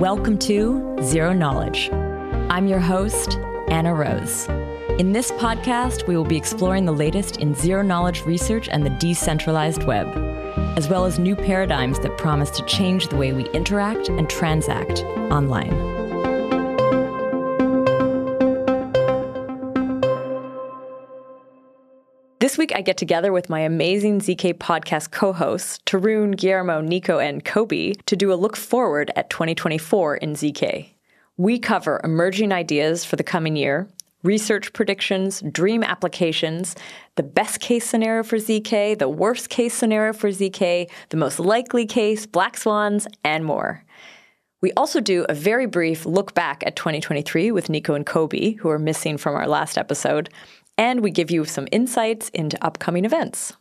Welcome to Zero Knowledge. I'm your host, Anna Rose. In this podcast, we will be exploring the latest in zero knowledge research and the decentralized web, as well as new paradigms that promise to change the way we interact and transact online. Week, I get together with my amazing ZK podcast co hosts, Tarun, Guillermo, Nico, and Kobe, to do a look forward at 2024 in ZK. We cover emerging ideas for the coming year, research predictions, dream applications, the best case scenario for ZK, the worst case scenario for ZK, the most likely case, black swans, and more. We also do a very brief look back at 2023 with Nico and Kobe, who are missing from our last episode, and we give you some insights into upcoming events.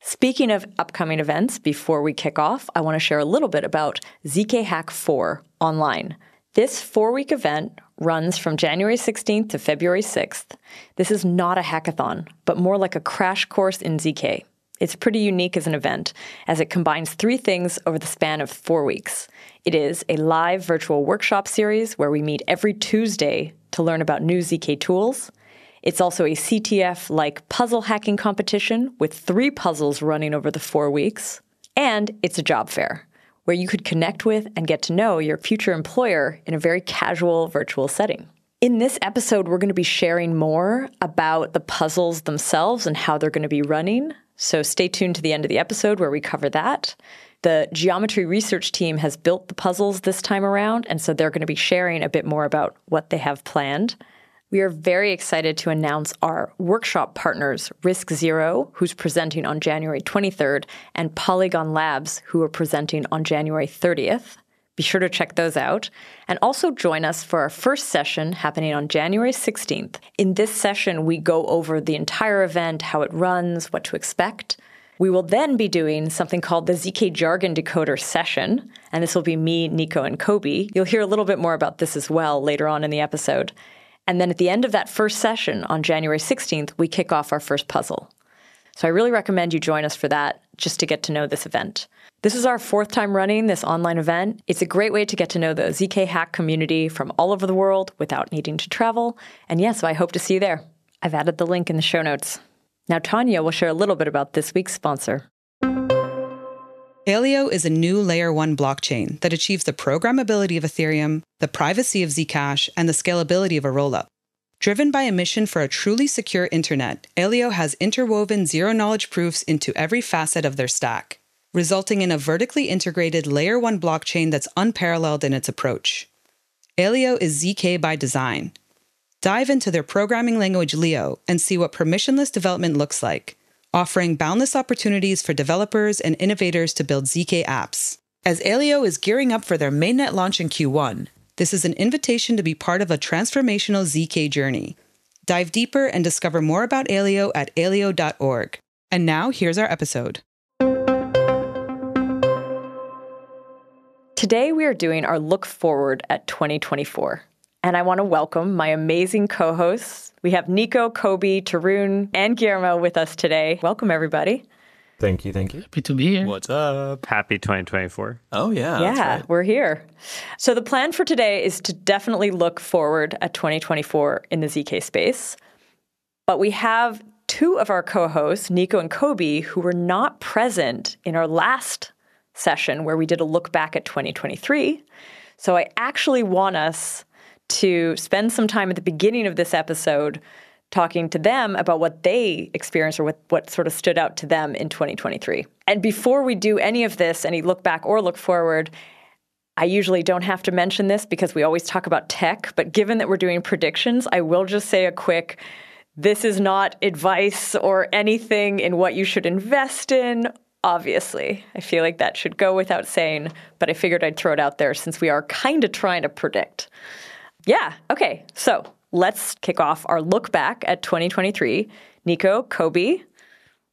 Speaking of upcoming events, before we kick off, I want to share a little bit about ZK Hack 4 online. This four week event runs from January 16th to February 6th. This is not a hackathon, but more like a crash course in ZK. It's pretty unique as an event, as it combines three things over the span of four weeks. It is a live virtual workshop series where we meet every Tuesday to learn about new ZK tools. It's also a CTF like puzzle hacking competition with three puzzles running over the four weeks. And it's a job fair where you could connect with and get to know your future employer in a very casual virtual setting. In this episode, we're going to be sharing more about the puzzles themselves and how they're going to be running. So stay tuned to the end of the episode where we cover that. The geometry research team has built the puzzles this time around, and so they're going to be sharing a bit more about what they have planned. We are very excited to announce our workshop partners, RISC Zero, who's presenting on January 23rd, and Polygon Labs, who are presenting on January 30th. Be sure to check those out. And also join us for our first session happening on January 16th. In this session, we go over the entire event, how it runs, what to expect. We will then be doing something called the ZK Jargon Decoder session, and this will be me, Nico, and Kobe. You'll hear a little bit more about this as well later on in the episode. And then at the end of that first session on January 16th, we kick off our first puzzle. So I really recommend you join us for that just to get to know this event. This is our fourth time running this online event. It's a great way to get to know the ZK Hack community from all over the world without needing to travel. And yes, yeah, so I hope to see you there. I've added the link in the show notes. Now, Tanya will share a little bit about this week's sponsor. Aleo is a new layer 1 blockchain that achieves the programmability of Ethereum, the privacy of Zcash, and the scalability of a rollup. Driven by a mission for a truly secure internet, Aleo has interwoven zero knowledge proofs into every facet of their stack, resulting in a vertically integrated layer 1 blockchain that's unparalleled in its approach. Aleo is ZK by design. Dive into their programming language Leo and see what permissionless development looks like offering boundless opportunities for developers and innovators to build ZK apps. As Aleo is gearing up for their mainnet launch in Q1, this is an invitation to be part of a transformational ZK journey. Dive deeper and discover more about Aleo at aleo.org. And now, here's our episode. Today, we are doing our look forward at 2024 and I want to welcome my amazing co hosts. We have Nico, Kobe, Tarun, and Guillermo with us today. Welcome, everybody. Thank you. Thank you. Happy to be here. What's up? Happy 2024. Oh, yeah. Yeah, right. we're here. So, the plan for today is to definitely look forward at 2024 in the ZK space. But we have two of our co hosts, Nico and Kobe, who were not present in our last session where we did a look back at 2023. So, I actually want us to spend some time at the beginning of this episode talking to them about what they experienced or what, what sort of stood out to them in 2023. And before we do any of this, any look back or look forward, I usually don't have to mention this because we always talk about tech, but given that we're doing predictions, I will just say a quick this is not advice or anything in what you should invest in. Obviously, I feel like that should go without saying, but I figured I'd throw it out there since we are kind of trying to predict. Yeah. Okay. So let's kick off our look back at 2023. Nico, Kobe,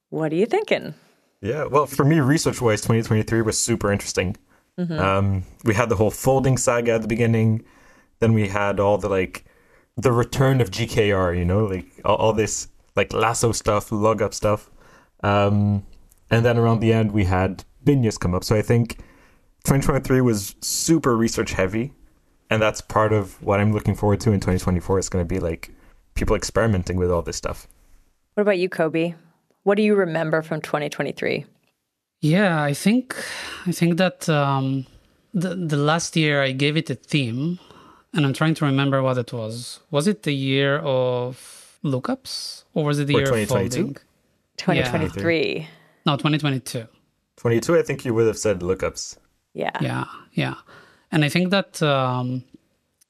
what are you thinking? Yeah. Well, for me, research wise, 2023 was super interesting. Mm-hmm. Um, we had the whole folding saga at the beginning. Then we had all the like the return of GKR, you know, like all, all this like lasso stuff, log up stuff. Um, and then around the end, we had Binius come up. So I think 2023 was super research heavy, and that's part of what I'm looking forward to in 2024. It's going to be like people experimenting with all this stuff. What about you, Kobe? What do you remember from 2023? Yeah, I think I think that um, the the last year I gave it a theme, and I'm trying to remember what it was. Was it the year of lookups, or was it the Or year of 2022? folding? 2023. No, 2022. 22, I think you would have said lookups. Yeah. Yeah, yeah, and I think that um,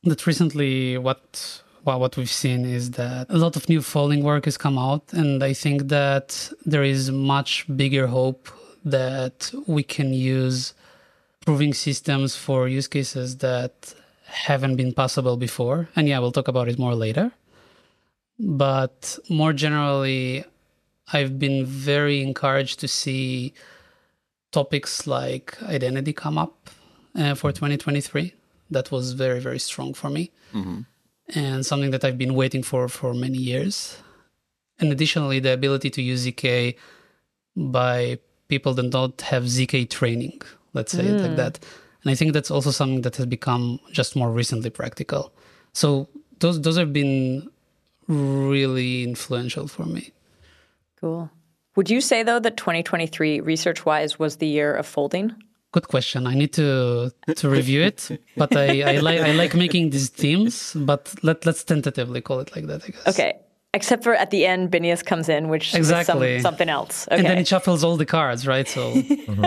that recently what well, what we've seen is that a lot of new folding work has come out, and I think that there is much bigger hope that we can use proving systems for use cases that haven't been possible before. And yeah, we'll talk about it more later. But more generally, I've been very encouraged to see topics like identity come up uh, for 2023. That was very, very strong for me. And something that I've been waiting for for many years. And additionally, the ability to use ZK by people that don't have ZK training, let's say it like that. And I think that's also something that has become just more recently practical. So those those have been really influential for me. Cool. Would you say, though, that 2023, research wise, was the year of folding? Good question. I need to to review it, but I, I like I like making these themes. But let let's tentatively call it like that. I guess. Okay. Except for at the end, Binius comes in, which Exactly. is some, something else. Okay. And then it shuffles all the cards, right? So mm-hmm.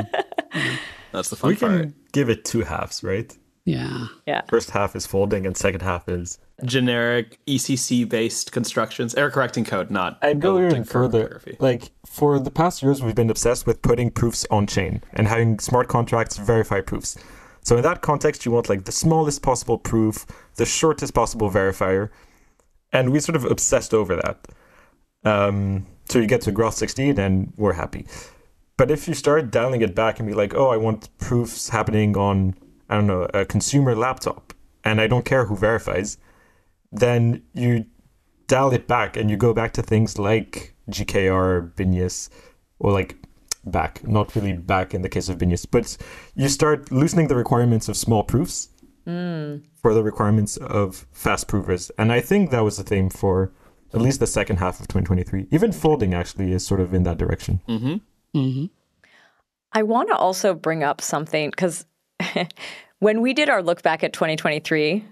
That's the fun We part. can give it two halves, right? yeah, yeah. First half is folding, and second half is. Generic ECC based constructions, error correcting code, not. I'd go even further. Like, for the past years, we've been obsessed with putting proofs on chain and having smart contracts verify proofs. So, in that context, you want like the smallest possible proof, the shortest possible verifier. And we sort of obsessed over that. Um, so, you get to Groth 16 and we're happy. But if you start dialing it back and be like, oh, I want proofs happening on, I don't know, a consumer laptop, and I don't care who verifies, then you dial it back and you go back to things like GKR, Binius, or like back, not really back in the case of Binius, but you start loosening the requirements of small proofs mm. for the requirements of fast provers. And I think that was the theme for at least the second half of 2023. Even folding actually is sort of in that direction. Mm-hmm. Mm-hmm. I want to also bring up something because when we did our look back at 2023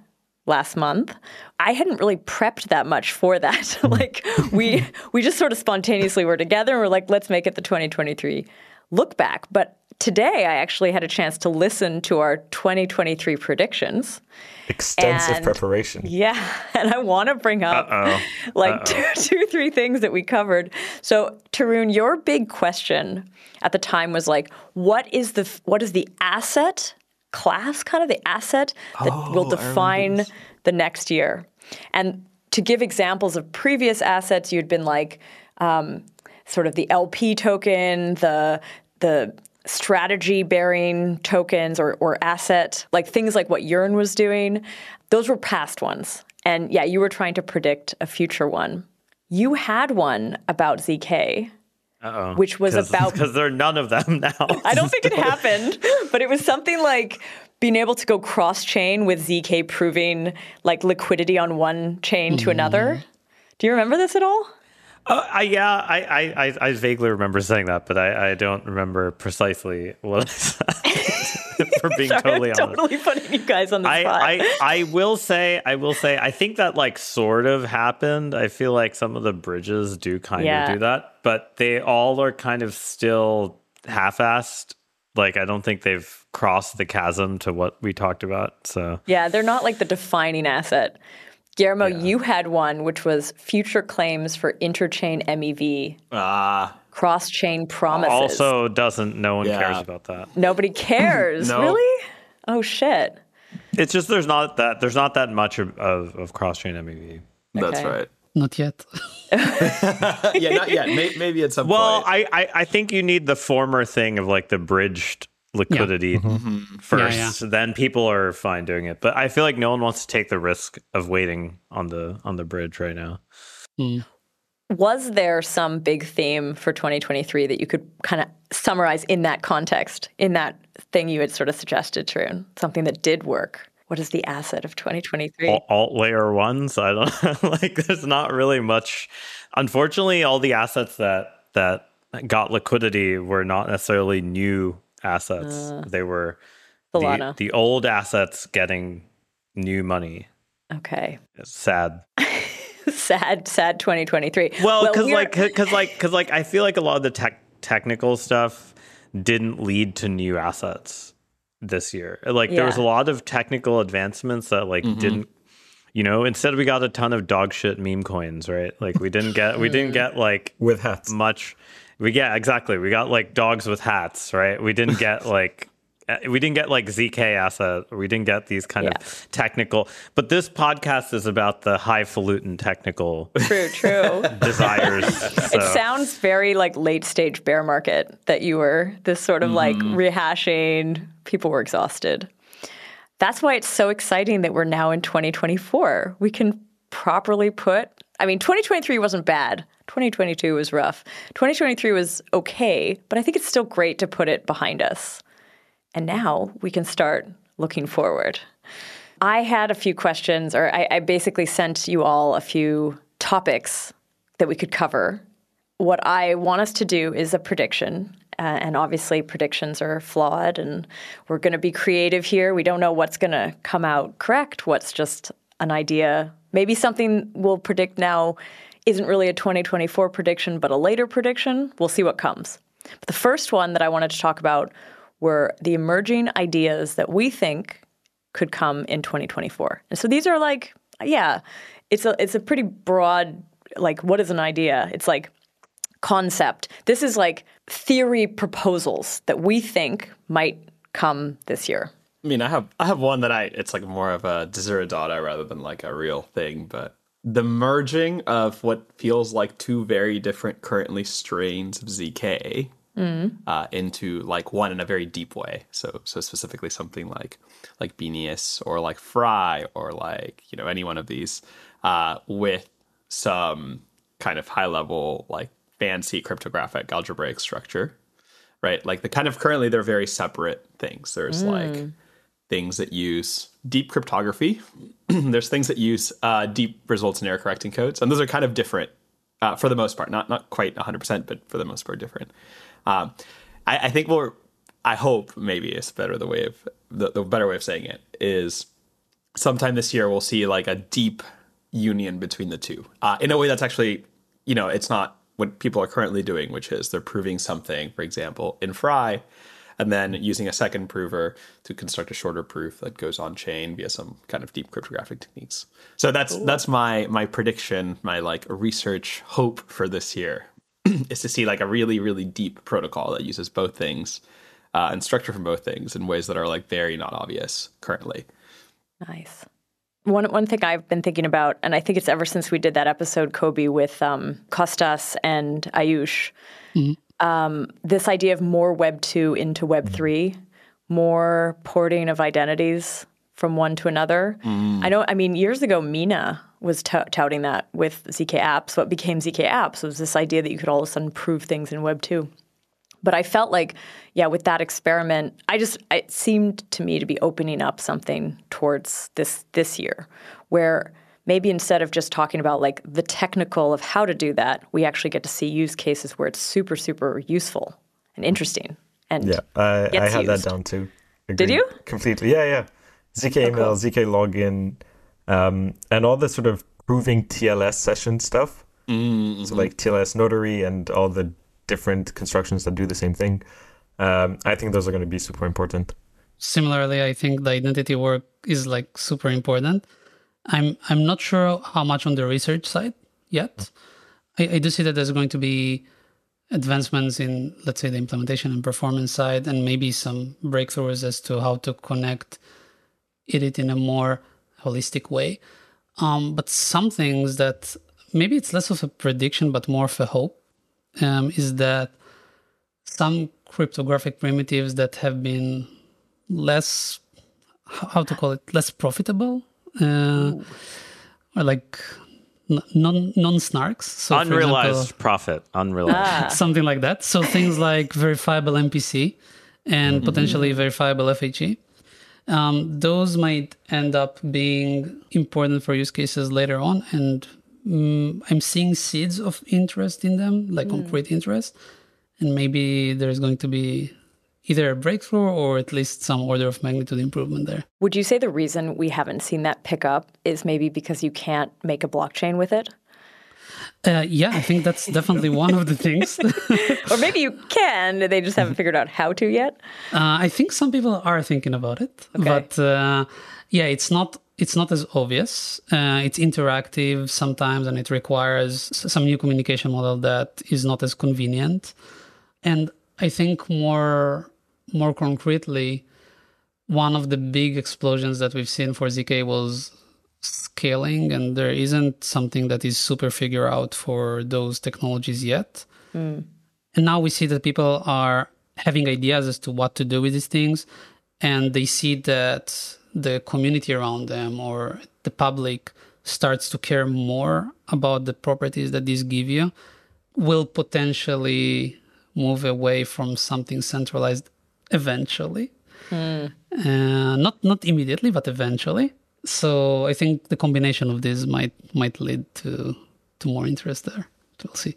last month, I hadn't really prepped that much for that. Hmm. like we we just sort of spontaneously were together and we're like, let's make it the 2023 look back. But today I actually had a chance to listen to our 2023 predictions. Extensive And- preparation. Yeah, and I want to bring up like two, two, three things that we covered. So, Tarun, your big question at the time was like, what is the what is the asset class, kind of the asset that will define the next year? And to give examples of previous assets, you'd been like, um, sort of the LP token, the the strategy bearing tokens or, or asset, like things like what Yearn was doing, those were past ones. And yeah, you were trying to predict a future one. You had one about ZK, Uh-oh. which was about because there are none of them now. I don't think it happened, but it was something like being able to go cross chain with ZK proving like liquidity on one chain to another. Do you remember this at all? Uh, I, yeah, I, I, I, I vaguely remember saying that, but I, I don't remember precisely what I said. for being Sorry, totally I'm honest. totally putting you guys on the I, spot. I, I will say I will say I think that like sort of happened. I feel like some of the bridges do kind Yeah. of do that, but they all are kind of still half-assed. Like I don't think they've crossed the chasm to what we talked about. So Yeah, they're not like the defining asset. Guillermo, you had one which was future claims for interchain MEV, Ah, cross chain promises. also doesn't no one Yeah. cares about that. nobody cares. No. Really? Oh shit. It's just there's not that there's not that much of, of, of cross-chain MEV. that's Okay. right. not yet. yeah, not yet. May, maybe at some Well, point. I, I I think you need the former thing of like the bridged liquidity mm-hmm. Mm-hmm. first. Yeah, Then people are fine doing it. But I feel like no one wants to take the risk of waiting on the on the bridge right now. Mm. Was there some big theme for 2023 that you could kind of summarize in that context, in that thing you had sort of suggested, Tarun? Something that did work? What is the asset of 2023? Alt, alt layer ones. I don't like. There's not really much. Unfortunately, all the assets that that got liquidity were not necessarily new assets. Uh, they were the, the old assets getting new money. Okay. It's sad. sad, sad 2023. Well, because well, like, because like, because like, I feel like a lot of the tech technical stuff didn't lead to new assets this year. Like yeah. there was a lot of technical advancements that like mm-hmm. didn't you know, instead we got a ton of dog shit meme coins, right? Like we didn't get we didn't get like with hats much we yeah, exactly. We got like dogs with hats, right? We didn't get like we didn't get like ZK asset. We didn't get these kind yeah. of technical. But this podcast is about the highfalutin technical. True, true. desires. So. It sounds very like late stage bear market that you were this sort of mm-hmm. like rehashing. People were exhausted. That's why it's so exciting that we're now in 2024. We can properly put. I mean, 2023 wasn't bad. 2022 was rough. 2023 was okay, but I think it's still great to put it behind us. And now we can start looking forward. I had a few questions, or I, I basically sent you all a few topics that we could cover. What I want us to do is a prediction. Uh, and obviously, predictions are flawed, and we're going to be creative here. We don't know what's going to come out correct, what's just an idea. Maybe something we'll predict now isn't really a 2024 prediction, but a later prediction. We'll see what comes. But the first one that I wanted to talk about were the emerging ideas that we think could come in 2024. And so these are like, yeah, it's a it's a pretty broad like what is an idea? It's like concept. This is like theory proposals that we think might come this year. I mean, I have I have one that I it's like more of a desiderata rather than like a real thing, but the merging of what feels like two very different currently strains of ZK mm. uh, into like one in a very deep way. So so specifically something like like Binius or like FRI or like you know any one of these uh, with some kind of high level like fancy cryptographic algebraic structure, right? Like the kind of currently they're very separate things. There's mm. like things that use deep cryptography. There's things that use uh, deep results in error correcting codes, and those are kind of different uh, for the most part. Not not quite 100, percent but for the most part different. Um, I, I, think we're. I hope maybe it's better the way of the, the better way of saying it is sometime this year we'll see like a deep union between the two uh, in a way that's actually you know it's not what people are currently doing, which is they're proving something, for example, in FRI, and then using a second prover to construct a shorter proof that goes on chain via some kind of deep cryptographic techniques. So that's cool. that's my my prediction, my like research hope for this year is to see like a really really deep protocol that uses both things uh, and structure from both things in ways that are like very not obvious currently. Nice. One one thing I've been thinking about, and I think it's ever since we did that episode, Kobe, with um, Kostas and Ayush, mm-hmm. Um, this idea of more Web two into Web three, more porting of identities from one to another. Mm. I know. I mean, years ago, Mina was t- touting that with ZK Apps. What became ZK Apps was this idea that you could all of a sudden prove things in Web 2. But I felt like, yeah, with that experiment, I just it seemed to me to be opening up something towards this this year, where maybe instead of just talking about like the technical of how to do that, we actually get to see use cases where it's super super useful and interesting. And yeah, I, I had used. that down too. Agreed. Did you completely? Yeah, yeah. ZK email, oh, cool. ZK login, um, and all the sort of proving TLS session stuff. Mm-hmm. So like TLS notary and all the different constructions that do the same thing. Um, I think those are going to be super important. Similarly, I think the identity work is like super important. I'm I'm not sure how much on the research side yet. I, I do see that there's going to be advancements in let's say the implementation and performance side and maybe some breakthroughs as to how to connect it in a more holistic way. Um, but some things that maybe it's less of a prediction but more of a hope um, is that some cryptographic primitives that have been less how to call it less profitable uh, or like non non snarks. So unrealized example, profit, unrealized, ah. something like that. So things like verifiable MPC and mm-hmm. potentially verifiable FHE. Um, those might end up being important for use cases later on, and um, I'm seeing seeds of interest in them, like mm. concrete interest, and maybe there's going to be either a breakthrough or at least some order of magnitude improvement there. Would you say the reason we haven't seen that pick up is maybe because you can't make a blockchain with it? Uh, yeah, I think that's definitely one of the things. or maybe you can, they just haven't figured out how to yet. Uh, I think some people are thinking about it, okay. but uh, yeah, it's not it's not as obvious. Uh, it's interactive sometimes, and it requires some new communication model that is not as convenient. And I think more more concretely, one of the big explosions that we've seen for zk was scaling and there isn't something that is super figure out for those technologies yet mm. and now we see that people are having ideas as to what to do with these things and they see that the community around them or the public starts to care more about the properties that these give you will potentially move away from something centralized eventually mm. uh, not not immediately but eventually so I think the combination of this might might lead to to more interest there. We'll see.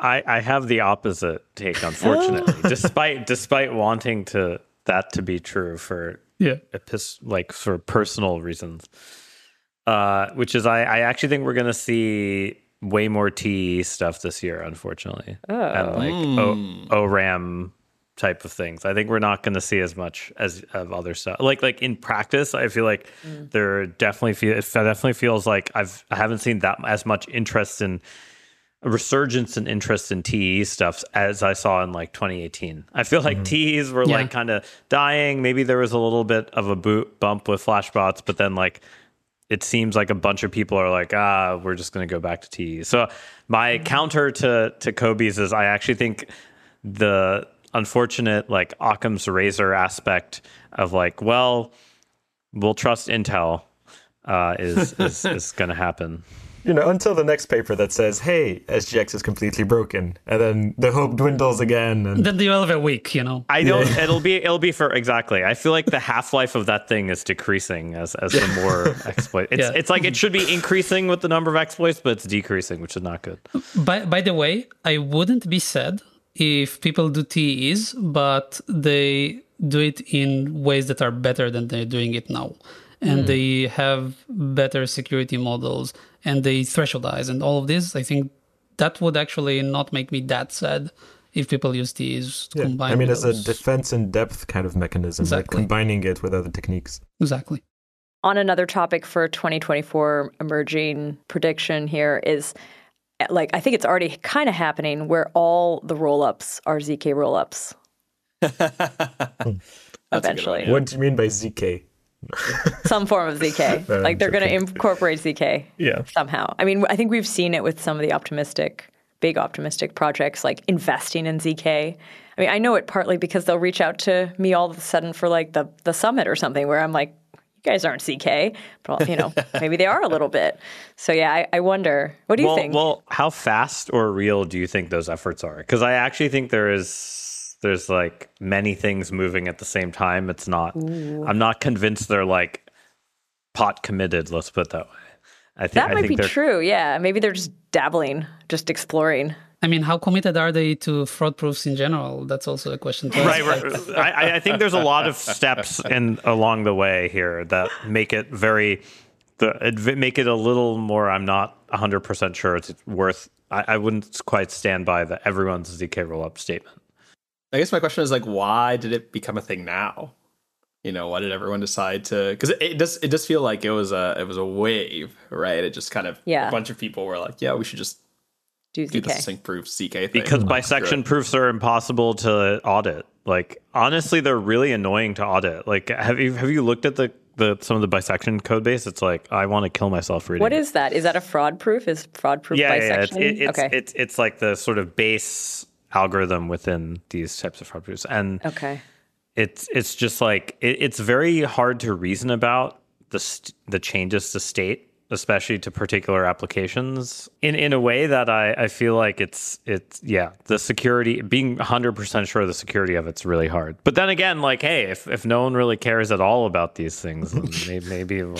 I, I have the opposite take, unfortunately. despite despite wanting to that to be true for yeah epis- like for personal reasons, uh, which is I, I actually think we're gonna see way more TE stuff this year, unfortunately, oh. and like mm. o- ORAM type of things. I think we're not going to see as much as of other stuff. Like like in practice, I feel like mm. there definitely feel it definitely feels like I've I haven't seen that as much interest in resurgence and interest in TE stuff as I saw in like 2018. I feel like mm-hmm. TEs were yeah. like kind of dying. Maybe there was a little bit of a boot bump with flashbots, but then like it seems like a bunch of people are like, ah, we're just going to go back to TE. So my mm-hmm. counter to to Kobe's is I actually think the unfortunate like Occam's razor aspect of like, well, we'll trust Intel uh, is is, is going to happen. You know, until the next paper that says, "Hey, SGX is completely broken," and then the hope dwindles again. And then the elevator week, you know. I don't. Yeah. It'll be. It'll be for exactly. I feel like the half life of that thing is decreasing as as the more exploit. It's yeah. it's like it should be increasing with the number of exploits, but it's decreasing, which is not good. By by the way, I wouldn't be sad if people do TEs, but they do it in ways that are better than they're doing it now. And mm. they have better security models and they thresholdize and all of this. I think that would actually not make me that sad if people use these yeah. combined. I mean, as a defense in depth kind of mechanism, exactly. like combining it with other techniques. Exactly. On another topic for 2024 emerging prediction here is like I think it's already kind of happening where all the rollups are zk rollups. Eventually. What do you mean by zk? some form of zk. like they're going to incorporate zk. Yeah. Somehow. I mean, I think we've seen it with some of the optimistic, big optimistic projects like investing in zk. I mean, I know it partly because they'll reach out to me all of a sudden for like the the summit or something where I'm like, guys aren't ZK, but you know, maybe they are a little bit. So yeah, I, I wonder. What do you well, think? Well, how fast or real do you think those efforts are? Because I actually think there is there's like many things moving at the same time. It's not. Ooh. I'm not convinced they're like pot committed. Let's put it that way. I think that might think be true. Yeah, maybe they're just dabbling, just exploring. I mean, how committed are they to fraud proofs in general? That's also a question. To right, right. I, I, think there's a lot of steps in along the way here that make it very, the make it a little more. I'm not 100 percent sure it's worth. I, I wouldn't quite stand by the everyone's zk rollup statement. I guess my question is like, why did it become a thing now? You know, why did everyone decide to? Because it, it does it does feel like it was a it was a wave, right? It just kind of yeah. a bunch of people were like, yeah, we should just do, do the sync proof ZK thing. Because oh bisection proofs are impossible to audit. Like honestly, they're really annoying to audit. Like have you have you looked at the the some of the bisection code base? It's like I want to kill myself reading. What is that? Is that a fraud proof? Is fraud proof yeah, bisection? Yeah, it's, it, it's, okay. it's it's like the sort of base algorithm within these types of fraud proofs. And okay. It's it's just like it, it's very hard to reason about the st- the changes to state especially to particular applications in in a way that I, I feel like it's it's yeah the security being 100% sure of the security of it's really hard. But then again like hey if, if no one really cares at all about these things maybe, maybe well,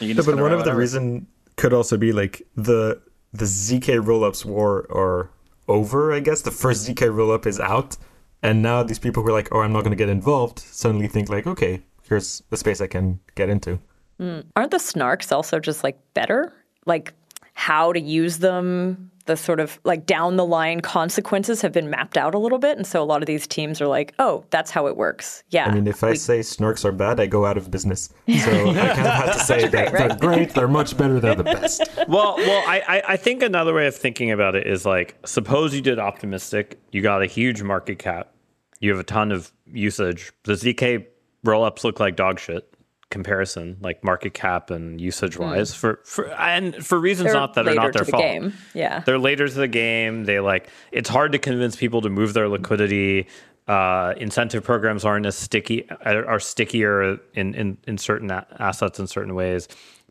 yeah, but one of the reason could also be like the the zk rollups war are over i guess. The first zk rollup is out and now these people who are like oh i'm not going to get involved suddenly think like okay here's the space i can get into Mm. Aren't the snarks also just like better? Like how to use them, the sort of like down the line consequences have been mapped out a little bit. And so a lot of these teams are like, oh, that's how it works. Yeah. I mean, if I say snarks are bad, I go out of business. So I kind of had to say that right? they're great, they're much better, they're the best. well, well, I, I think another way of thinking about it is like, suppose you did optimistic, you got a huge market cap, you have a ton of usage. The ZK rollups look like dog shit comparison, like market cap and usage wise, mm. for, for and for reasons they're not that are not their the fault. Game. Yeah, they're later to the game. They like it's hard to convince people to move their liquidity. Uh, incentive programs aren't as sticky are stickier in in, in certain a- assets in certain ways.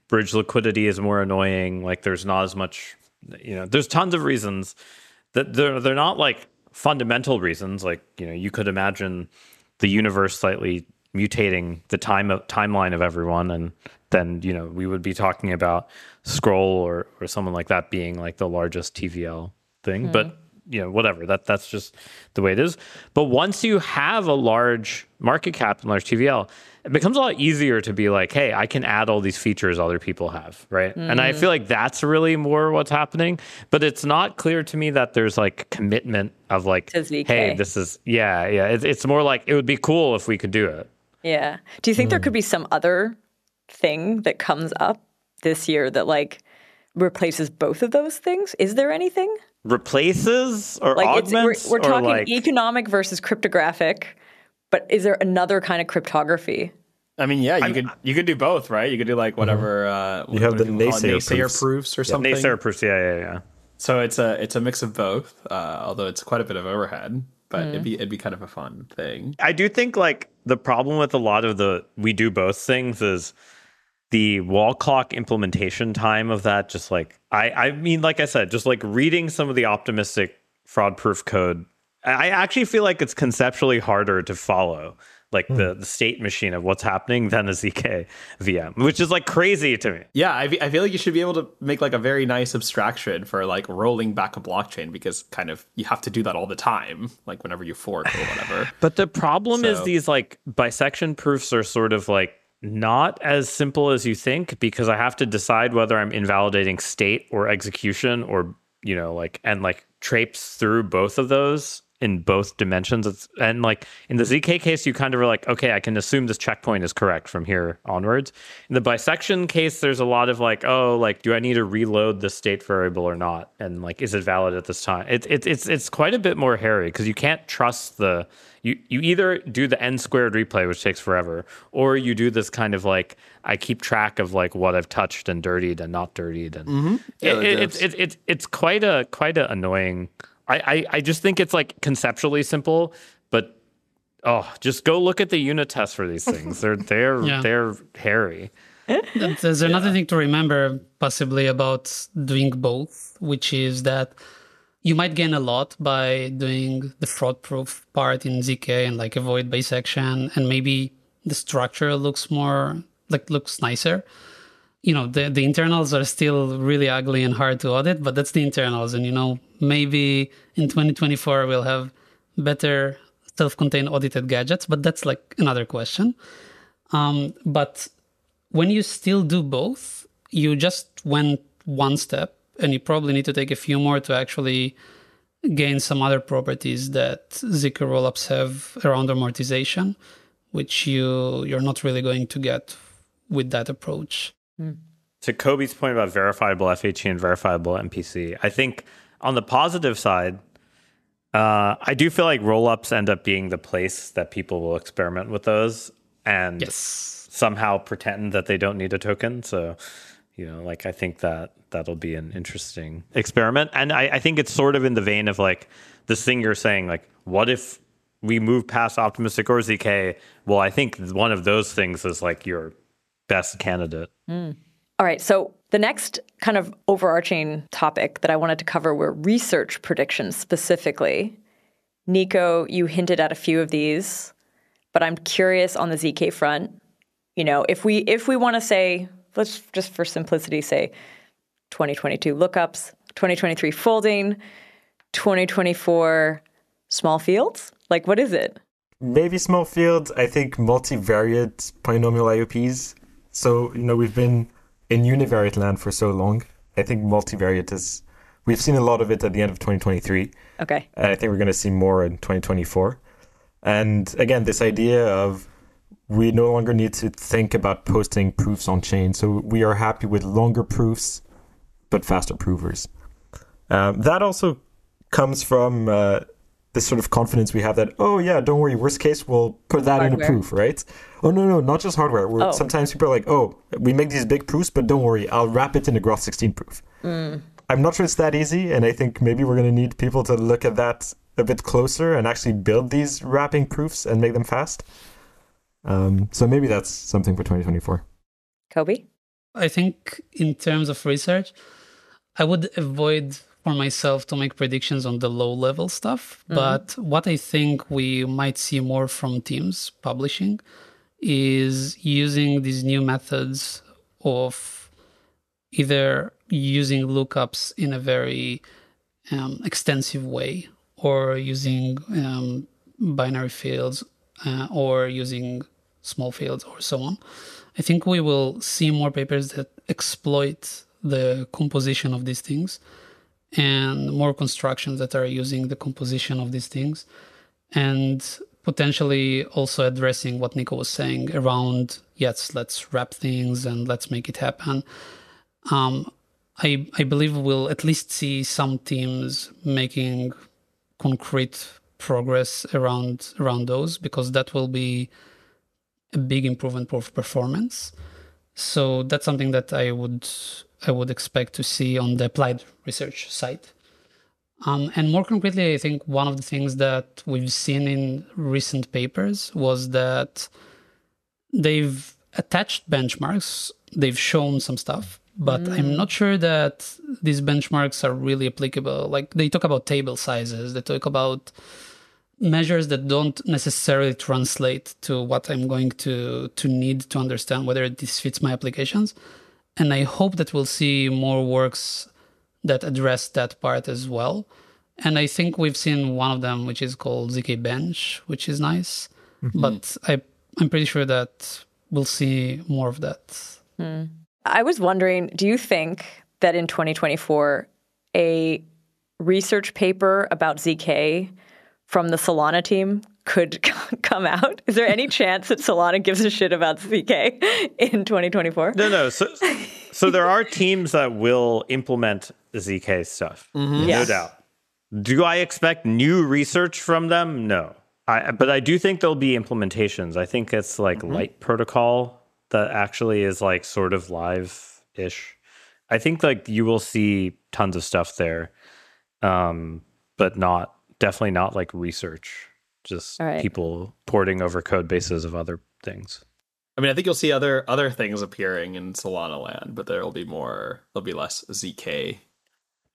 Bridge liquidity is more annoying. Like there's not as much. You know, there's tons of reasons that they're they're not like fundamental reasons. Like you know, you could imagine the universe slightly mutating the time of, timeline of everyone and then you know we would be talking about scroll or or someone like that being like the largest tvl thing. Mm. but you know whatever. That that's just the way it is. But once you have a large market cap and large tvl it becomes a lot easier to be like hey i can add all these features other people have right? Mm. and i feel like that's really more what's happening. But it's not clear to me that there's like commitment of like hey this is yeah yeah. It's, it's more like it would be cool if we could do it yeah. Do you think mm. there could be some other thing that comes up this year that like replaces both of those things? Is there anything? Replaces or like augments? we're, we're talking like... economic versus cryptographic, but is there another kind of cryptography? I mean, yeah, you I'm, could you could do both, right? You could do like whatever uh, you have the naysayer, naysayer proofs. proofs. or something. Naysayer proofs, yeah, yeah, yeah. So it's a it's a mix of both, uh, although it's quite a bit of overhead but mm. it'd be it'd be kind of a fun thing. I do think like the problem with a lot of the we do both things is the wall clock implementation time of that just like I I mean like I said just like reading some of the optimistic fraud proof code I actually feel like it's conceptually harder to follow like mm. the, the state machine of what's happening than a zk vm which is like crazy to me yeah I, I feel like you should be able to make like a very nice abstraction for like rolling back a blockchain because kind of you have to do that all the time like whenever you fork or whatever but the problem so. is these like bisection proofs are sort of like not as simple as you think because i have to decide whether i'm invalidating state or execution or you know like and like traipse through both of those in both dimensions. It's, and like in the ZK case, you kind of are like, okay, I can assume this checkpoint is correct from here onwards. In the bisection case, there's a lot of like, oh, like, do I need to reload the state variable or not? And like, is it valid at this time? It's it, it's it's quite a bit more hairy because you can't trust the you you either do the n squared replay, which takes forever, or you do this kind of like I keep track of like what I've touched and dirtied and not dirtied, and mm-hmm. yeah, it, it, it's it, it, it's quite a quite a annoying I, I, I just think it's like conceptually simple, but oh, just go look at the unit tests for these things. They're they're yeah. they're hairy. There's another yeah. thing to remember possibly about doing both, which is that you might gain a lot by doing the fraud proof part in ZK and like avoid bisection and maybe the structure looks more like looks nicer you know the, the internals are still really ugly and hard to audit but that's the internals. And you know maybe in 2024 we'll have better self-contained audited gadgets but that's like another question. Um, but when you still do both you just went one step and you probably need to take a few more to actually gain some other properties that zk rollups have around amortization which you you're not really going to get with that approach to Kobe's point about verifiable FHE and verifiable MPC, I think on the positive side, uh, I do feel like rollups end up being the place that people will experiment with those and yes. somehow pretend that they don't need a token. So, you know, like I think that that'll be an interesting experiment. And I, I think it's sort of in the vein of like this thing you're saying, like, what if we move past optimistic or ZK? Well, I think one of those things is like your best candidate. Mm. All right. So The next kind of overarching topic that I wanted to cover were research predictions specifically. Nico, you hinted at a few of these, but I'm curious on the ZK front. You know, if we if we want to say, let's just for simplicity say 2022 lookups, 2023 folding, 2024 small fields? Like what is it? Maybe small fields, I think multivariate polynomial IOPs. So, you know, we've been in univariate land for so long. I think multivariate is we've seen a lot of it at the end of 2023. Okay. And I think we're going to see more in 2024. And again, this idea of we no longer need to think about posting proofs on chain. So we are happy with longer proofs, but faster provers. Um, that also comes from uh, this sort of confidence we have that, oh, yeah, don't worry, worst case, we'll put that hardware. in a proof, right? Oh, no, no, not just hardware. Oh. Sometimes people are like, oh, we make these big proofs, but don't worry, I'll wrap it in a Groth 16 proof. Mm. I'm not sure it's that easy. And I think maybe we're going to need people to look at that a bit closer and actually build these wrapping proofs and make them fast. Um, so maybe that's something for 2024. Kobe? I think in terms of research, I would avoid for myself to make predictions on the low level stuff. Mm-hmm. But what I think we might see more from teams publishing is using these new methods of either using lookups in a very um, extensive way or using um, binary fields uh, or using small fields or so on. I think we will see more papers that exploit the composition of these things and more constructions that are using the composition of these things and potentially also addressing what Nico was saying around yes, let's wrap things and let's make it happen. Um, I I believe we'll at least see some teams making concrete progress around around those because that will be a big improvement of performance. So that's something that I would I would expect to see on the applied research side. Um, and more concretely, I think one of the things that we've seen in recent papers was that they've attached benchmarks, they've shown some stuff, but mm. I'm not sure that these benchmarks are really applicable. Like they talk about table sizes, they talk about measures that don't necessarily translate to what I'm going to to need to understand whether this fits my applications. And I hope that we'll see more works that address that part as well. And I think we've seen one of them, which is called ZK Bench, which is nice. Mm-hmm. But I, I'm pretty sure that we'll see more of that. Hmm. I was wondering do you think that in 2024, a research paper about ZK from the Solana team could come out? Is there any chance that Solana gives a shit about ZK in 2024? No, no. So, so there are teams that will implement ZK stuff, mm-hmm. no doubt. Do I expect new research from them? No. I, but I do think there'll be implementations. I think it's like mm-hmm. Light Protocol that actually is like sort of live ish. I think like you will see tons of stuff there, um, but not definitely not like research just right. people porting over code bases of other things. I mean, I think you'll see other other things appearing in Solana land, but there'll be more. There'll be less zk.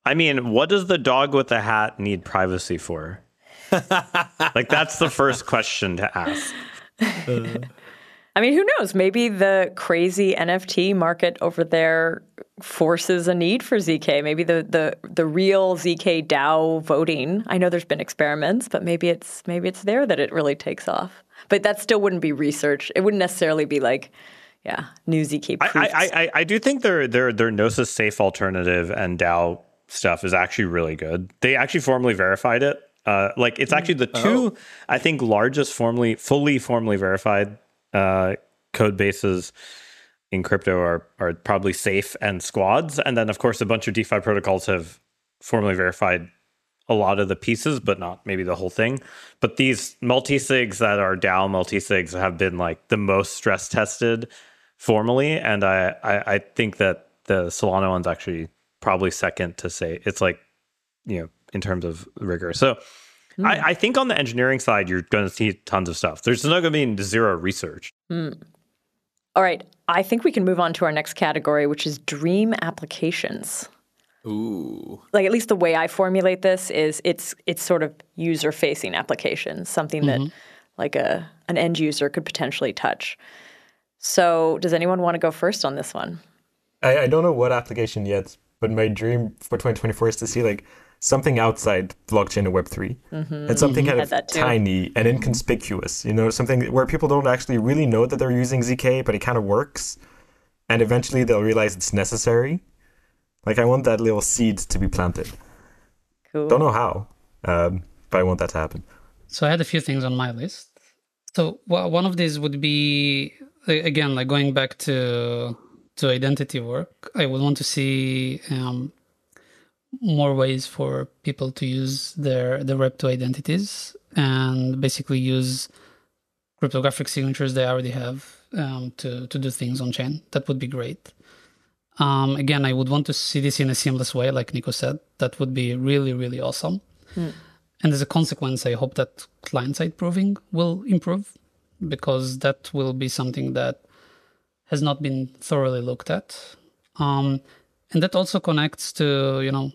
I mean, what does the dog with the hat need privacy for? like that's the first question to ask. Uh. I mean, who knows? Maybe the crazy NFT market over there forces a need for ZK. Maybe the the the real ZK DAO voting. I know there's been experiments, but maybe it's maybe it's there that it really takes off. But that still wouldn't be research. It wouldn't necessarily be like, yeah, new ZK proofs. I I, I, do think their their their Gnosis safe alternative and DAO stuff is actually really good. They actually formally verified it. Uh, like it's actually the two oh. I think largest formally fully formally verified uh, code bases in crypto are are probably safe and squads, and then of course a bunch of DeFi protocols have formally verified a lot of the pieces, but not maybe the whole thing. But these multi sigs that are DAO multi sigs have been like the most stress tested formally, and I, I I think that the Solana one's actually probably second to say it's like you know in terms of rigor. So Mm. I, I, think on the engineering side, you're going to see tons of stuff. There's not going to be zero research. Mm. All right. I think we can move on to our next category, which is dream applications. Ooh. Like at least the way I formulate this is it's it's sort of user facing applications, something mm-hmm. that like a an end user could potentially touch. So does anyone want to go first on this one? I, I don't know what application yet, but my dream for 2024 is to see like something outside blockchain and Web3. Mm-hmm. And something kind of tiny and inconspicuous, you know, something where people don't actually really know that they're using ZK, but it kind of works. And eventually they'll realize it's necessary. Like, I want that little seed to be planted. Cool. Don't know how, um, but I want that to happen. So I had a few things on my list. So well, one of these would be, again, like going back to to identity work, I would want to see um, more ways for people to use their the Web2 identities and basically use cryptographic signatures they already have um, to to do things on chain. That would be great. Um, again, I would want to see this in a seamless way, like Nico said. That would be really really awesome. Mm. And as a consequence, I hope that client side proving will improve because that will be something that has not been thoroughly looked at. Um, and that also connects to you know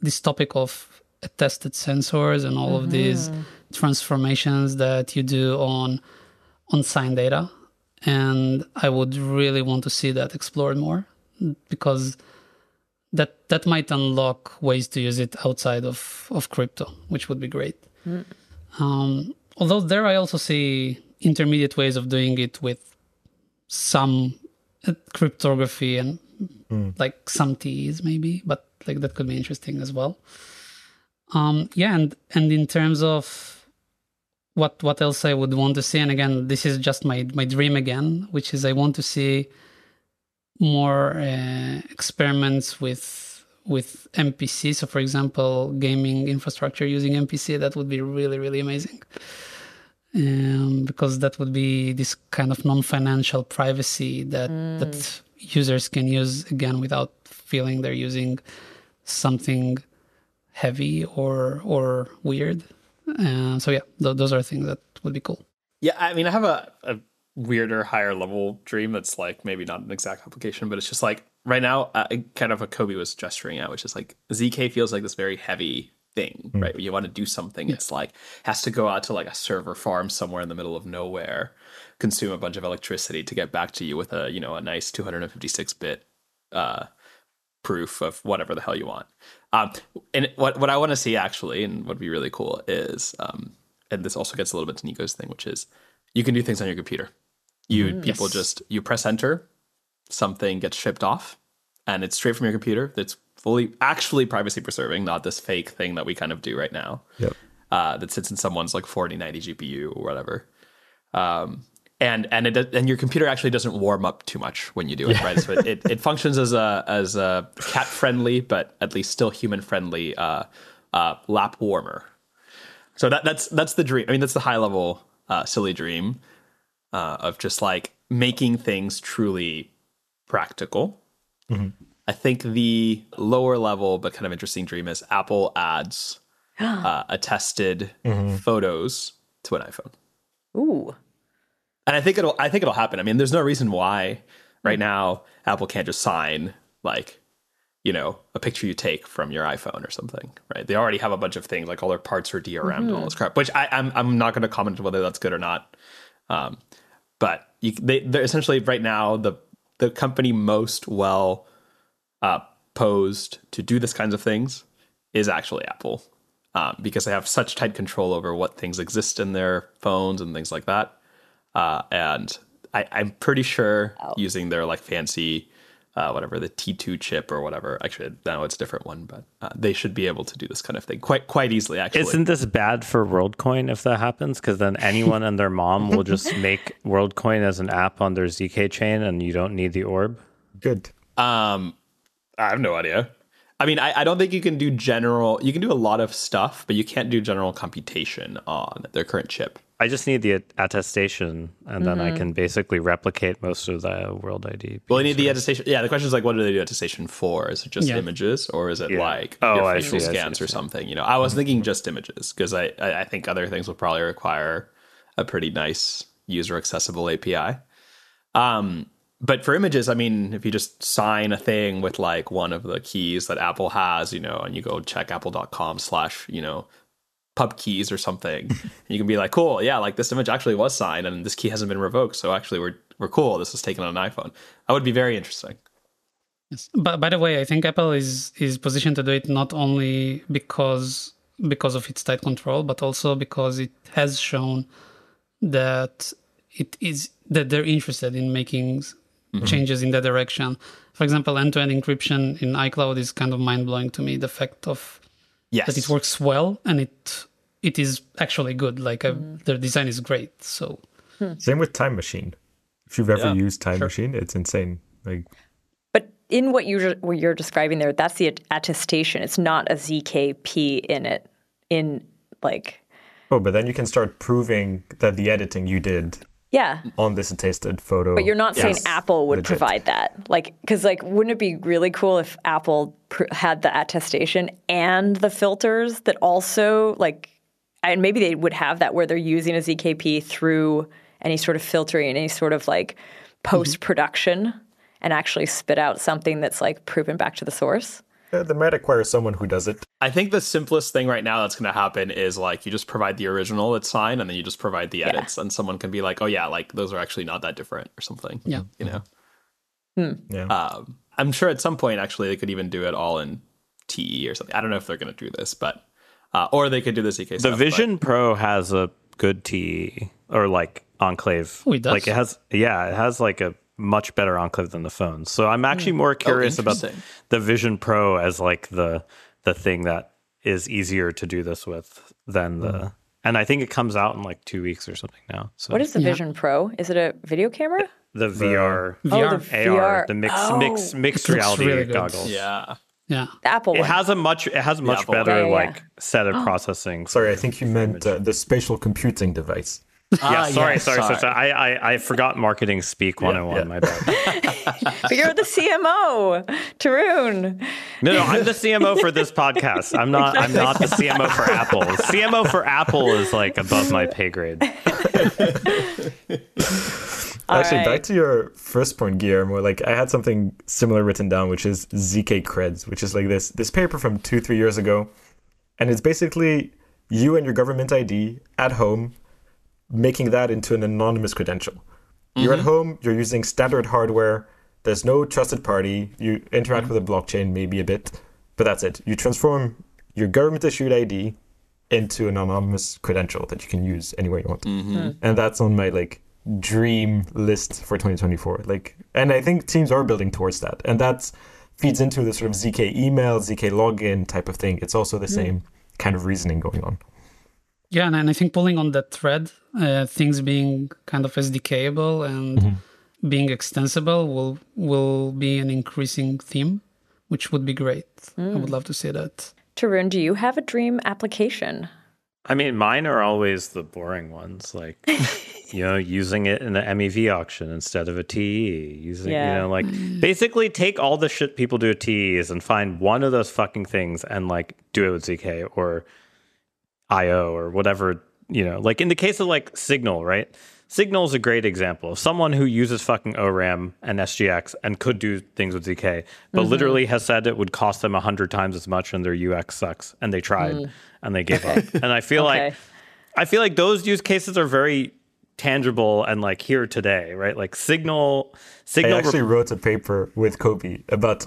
this topic of attested sensors and all mm-hmm. of these transformations that you do on on sign data and i would really want to see that explored more because that that might unlock ways to use it outside of of crypto which would be great mm. um, although there i also see intermediate ways of doing it with some cryptography and mm. like some T's maybe, but like that could be interesting as well. Um, yeah, and and in terms of what what else I would want to see, and again, this is just my my dream again, which is I want to see more uh, experiments with with MPC. So, for example, gaming infrastructure using MPC that would be really really amazing. Um, because that would be this kind of non-financial privacy that mm. that users can use again without feeling they're using something heavy or or weird. Uh, so yeah, th- those are things that would be cool. Yeah, I mean, I have a, a weirder, higher level dream that's like maybe not an exact application, but it's just like right now, uh, kind of what Kobi was gesturing at, which is like ZK feels like this very heavy thing, mm. right? When you want to do something, yeah. it's like has to go out to like a server farm somewhere in the middle of nowhere, consume a bunch of electricity to get back to you with a you know a nice 256 bit uh, proof of whatever the hell you want. Um, and what what I want to see actually, and what would be really cool is, um, and this also gets a little bit to Nico's thing, which is you can do things on your computer. You mm, people yes. just you press enter, something gets shipped off, and it's straight from your computer. That's fully actually privacy preserving, not this fake thing that we kind of do right now. Yep. Uh, that sits in someone's like 4090 GPU or whatever. Um, and and it and your computer actually doesn't warm up too much when you do it, yeah. right? So it, it, it, functions as a as a cat friendly, but at least still human friendly uh, uh, lap warmer. So that that's that's the dream. I mean, that's the high level uh, silly dream uh, of just like making things truly practical. Mm-hmm. I think the lower level but kind of interesting dream is Apple adds uh, attested mm-hmm. photos to an iPhone. Ooh. And I think it'll I think it'll happen. I mean, there's no reason why right now Apple can't just sign like you know a picture you take from your iPhone or something, right? They already have a bunch of things like all their parts are DRM mm-hmm. and all mm-hmm. this crap, which I, am I'm, I'm not going to comment on whether that's good or not. Um, but you, they they're essentially right now the the company most well uh, posed to do this kinds of things is actually Apple, um, because they have such tight control over what things exist in their phones and things like that. Uh, and I, am pretty sure oh. using their like fancy, uh, whatever the T2 chip or whatever. Actually, now it's a different one, but uh, they should be able to do this kind of thing quite quite easily. Actually, isn't this bad for WorldCoin if that happens? Because then anyone and their mom will just make WorldCoin as an app on their zk chain, and you don't need the orb. Good. Um, I have no idea. I mean, I, I, don't think you can do general. You can do a lot of stuff, but you can't do general computation on their current chip. I just need the attestation, and mm-hmm. then I mm-hmm. can basically replicate most of the world ID. Well, you need the attestation. Yeah, the question is like, what do they do attestation for? Is it just yeah. images, or is it yeah. like oh, facial scans see, or something? You know, I was thinking just images because I I think other things will probably require a pretty nice user accessible API. Um, but for images, I mean, if you just sign a thing with like one of the keys that Apple has, you know, and you go check apple.com slash, you know, pub keys or something, and you can be like, cool, yeah, like this image actually was signed and this key hasn't been revoked. So actually we're we're cool. This was taken on an iPhone. That would be very interesting. Yes. But by the way, I think Apple is is positioned to do it not only because because of its tight control, but also because it has shown that it is that they're interested in making mm-hmm. changes in that direction. For example, end-to-end encryption in iCloud is kind of mind-blowing to me. The fact of yes. that it works well and it it is actually good. Like uh, mm-hmm. their design is great. So hmm. same with Time Machine. If you've ever yeah, used Time sure. Machine, it's insane. Like, but in what you're what you're describing there, that's the attestation. It's not a ZKP in it. In like. Oh, but then you can start proving that the editing you did yeah on this attested photo but you're not yes. saying apple would Legit. provide that like because like wouldn't it be really cool if apple pr- had the attestation and the filters that also like and maybe they would have that where they're using a zkp through any sort of filtering any sort of like post production mm-hmm. and actually spit out something that's like proven back to the source yeah, they might acquire someone who does it. I think the simplest thing right now that's going to happen is like you just provide the original that's signed, and then you just provide the edits, yeah. and someone can be like, "Oh yeah, like those are actually not that different" or something. Yeah, you know. Hmm. Yeah. Um, I'm sure at some point actually they could even do it all in TE or something. I don't know if they're going to do this, but uh, or they could do the ZK. The stuff, Vision but... Pro has a good TE or like enclave. Oh, it does. Like it has, yeah, it has like a much better enclave than the phone. So I'm actually hmm. more oh, curious oh, about the Vision Pro as like the the thing that is easier to do this with than the. Mm. And I think it comes out in like two weeks or something now. So what is the yeah. Vision Pro? Is it a video camera? The, the VR, VR, oh, the AR, VR. the mixed oh. mixed mixed reality really goggles. Yeah. Yeah, the Apple. It has a much. It has a much better yeah, yeah, like set of processing. Sorry, I think you meant uh, the spatial computing device yeah, ah, sorry, sorry, sorry, sorry, I, I, I forgot marketing speak 101. Yeah, yeah. My bad. but you're the CMO, Tarun. No, no, I'm the CMO for this podcast. I'm not. I'm not the CMO for Apple. CMO for Apple is like above my pay grade. Actually, right. back to your first point, Guillermo. Like, I had something similar written down, which is ZK Creds, which is like this this paper from two, three years ago, and it's basically you and your government ID at home making that into an anonymous credential. Mm-hmm. You're at mm-hmm. home, you're using standard hardware, there's no trusted party, you interact mm-hmm. with a blockchain maybe a bit, but that's it. You transform your government issued ID into an anonymous credential that you can use anywhere you want. Mm-hmm. Hmm. And that's on my like dream list for 2024. Like and I think teams are building towards that. And that feeds into the sort of ZK email, ZK login type of thing. It's also the mm. same kind of reasoning going on. Yeah, and I think pulling on that thread, uh, things being kind of SDKable and mm-hmm. being extensible will will be an increasing theme, which would be great. Mm. I would love to see that. Tarun, do you have a dream application? I mean, mine are always the boring ones, like you know, using it in an MEV auction instead of a TE. Using, yeah. you know, like basically take all the shit people do at TEs and find one of those fucking things and like do it with ZK or IO or whatever, you know, like in the case of like Signal, right? Signal is a great example. Of someone who uses fucking ORAM and SGX and could do things with ZK, but mm-hmm. literally has said it would cost them a hundred times as much and their UX sucks. And they tried mm. and they gave up. And I feel okay. like I feel like those use cases are very tangible and like here today, right? Like Signal Signal I actually wrote a paper with Kobi about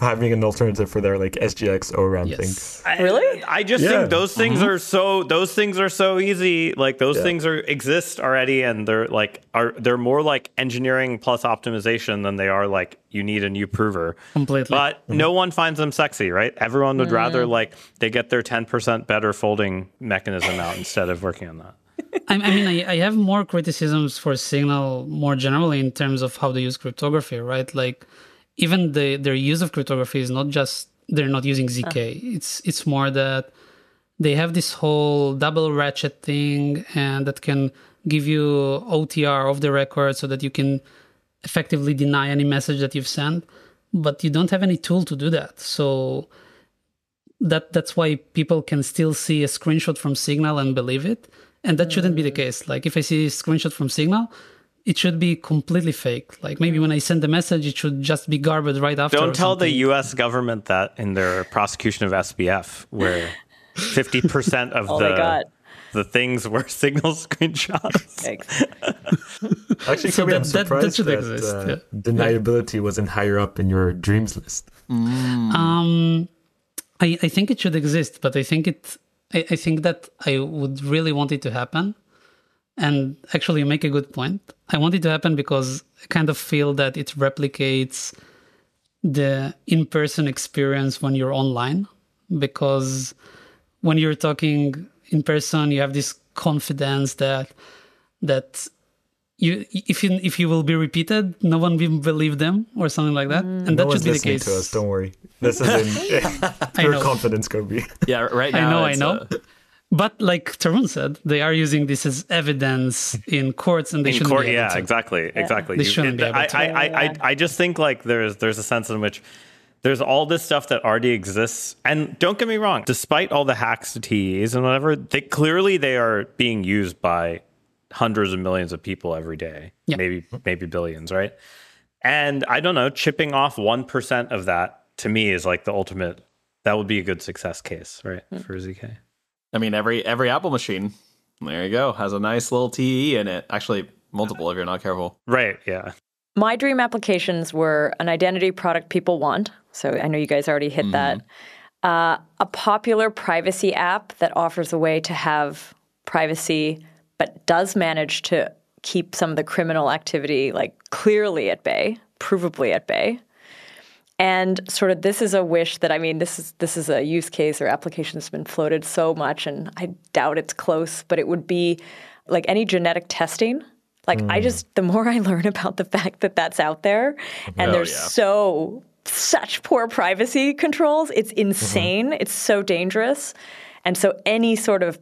having an alternative for their like SGX ORAM yes. thing. I, really? I just yeah. think those things mm-hmm. are so those things are so easy. Like those yeah. things are exist already, and they're like are they're more like engineering plus optimization than they are like you need a new prover. Completely. But mm-hmm. no one finds them sexy, right? Everyone would mm. rather like they get their ten percent better folding mechanism out instead of working on that. I, I, mean, I, I, have more criticisms for Signal more generally in terms of how they use cryptography, right? Like, even the their use of cryptography is not just they're not using zk. Uh. It's it's more that they have this whole double ratchet thing, and that can give you OTR of the record so that you can effectively deny any message that you've sent, but you don't have any tool to do that. So that that's why people can still see a screenshot from Signal and believe it and that shouldn't be the case like if i see a screenshot from signal it should be completely fake. Like maybe when I send the message, it should just be garbage right after. Don't tell the U.S. government that in their prosecution of SBF, where fifty percent of oh the the things were signal screenshots. Actually, so that, I'm surprised that, that, that exist, uh, yeah. deniability wasn't higher up in your dreams list. Mm. Um, I, I think it should exist, but I think it. I, I think that I would really want it to happen and actually, you make a good point. I want it to happen because I kind of feel that it replicates the in person experience when you're online. Because when you're talking in person, you have this confidence that that you if you if you will be repeated, no one will believe them or something like that, and mm. that no should be the case. To us, don't worry. This is in your confidence, Kobi. Yeah, right now. I know, I know. A but like Tarun said, they are using this as evidence in courts, and they in shouldn't court, be able yeah, to. exactly, yeah. exactly. They shouldn't it, be able I, to. I, I, I, I just think like there's there's a sense in which there's all this stuff that already exists, and don't get me wrong, despite all the hacks to TEs and whatever, they clearly they are being used by hundreds of millions of people every day, yeah. maybe maybe billions, right? And I don't know, chipping off one percent of that to me is like the ultimate. That would be a good success case, right, mm. for zk. I mean, every every Apple machine, there you go, has a nice little TE in it. Actually, multiple if you're not careful. Right. Yeah. My dream applications were an identity product people want. So I know you guys already hit mm-hmm. that. Uh, a popular privacy app that offers a way to have privacy, but does manage to keep some of the criminal activity like clearly at bay, provably at bay. And sort of this is a wish that I mean this is this is a use case or application that's been floated so much and I doubt it's close, but it would be like any genetic testing. Like mm. I just the more I learn about the fact that that's out there and oh, there's yeah. so such poor privacy controls, it's mm-hmm. insane. Mm-hmm. It's so dangerous. And so any sort of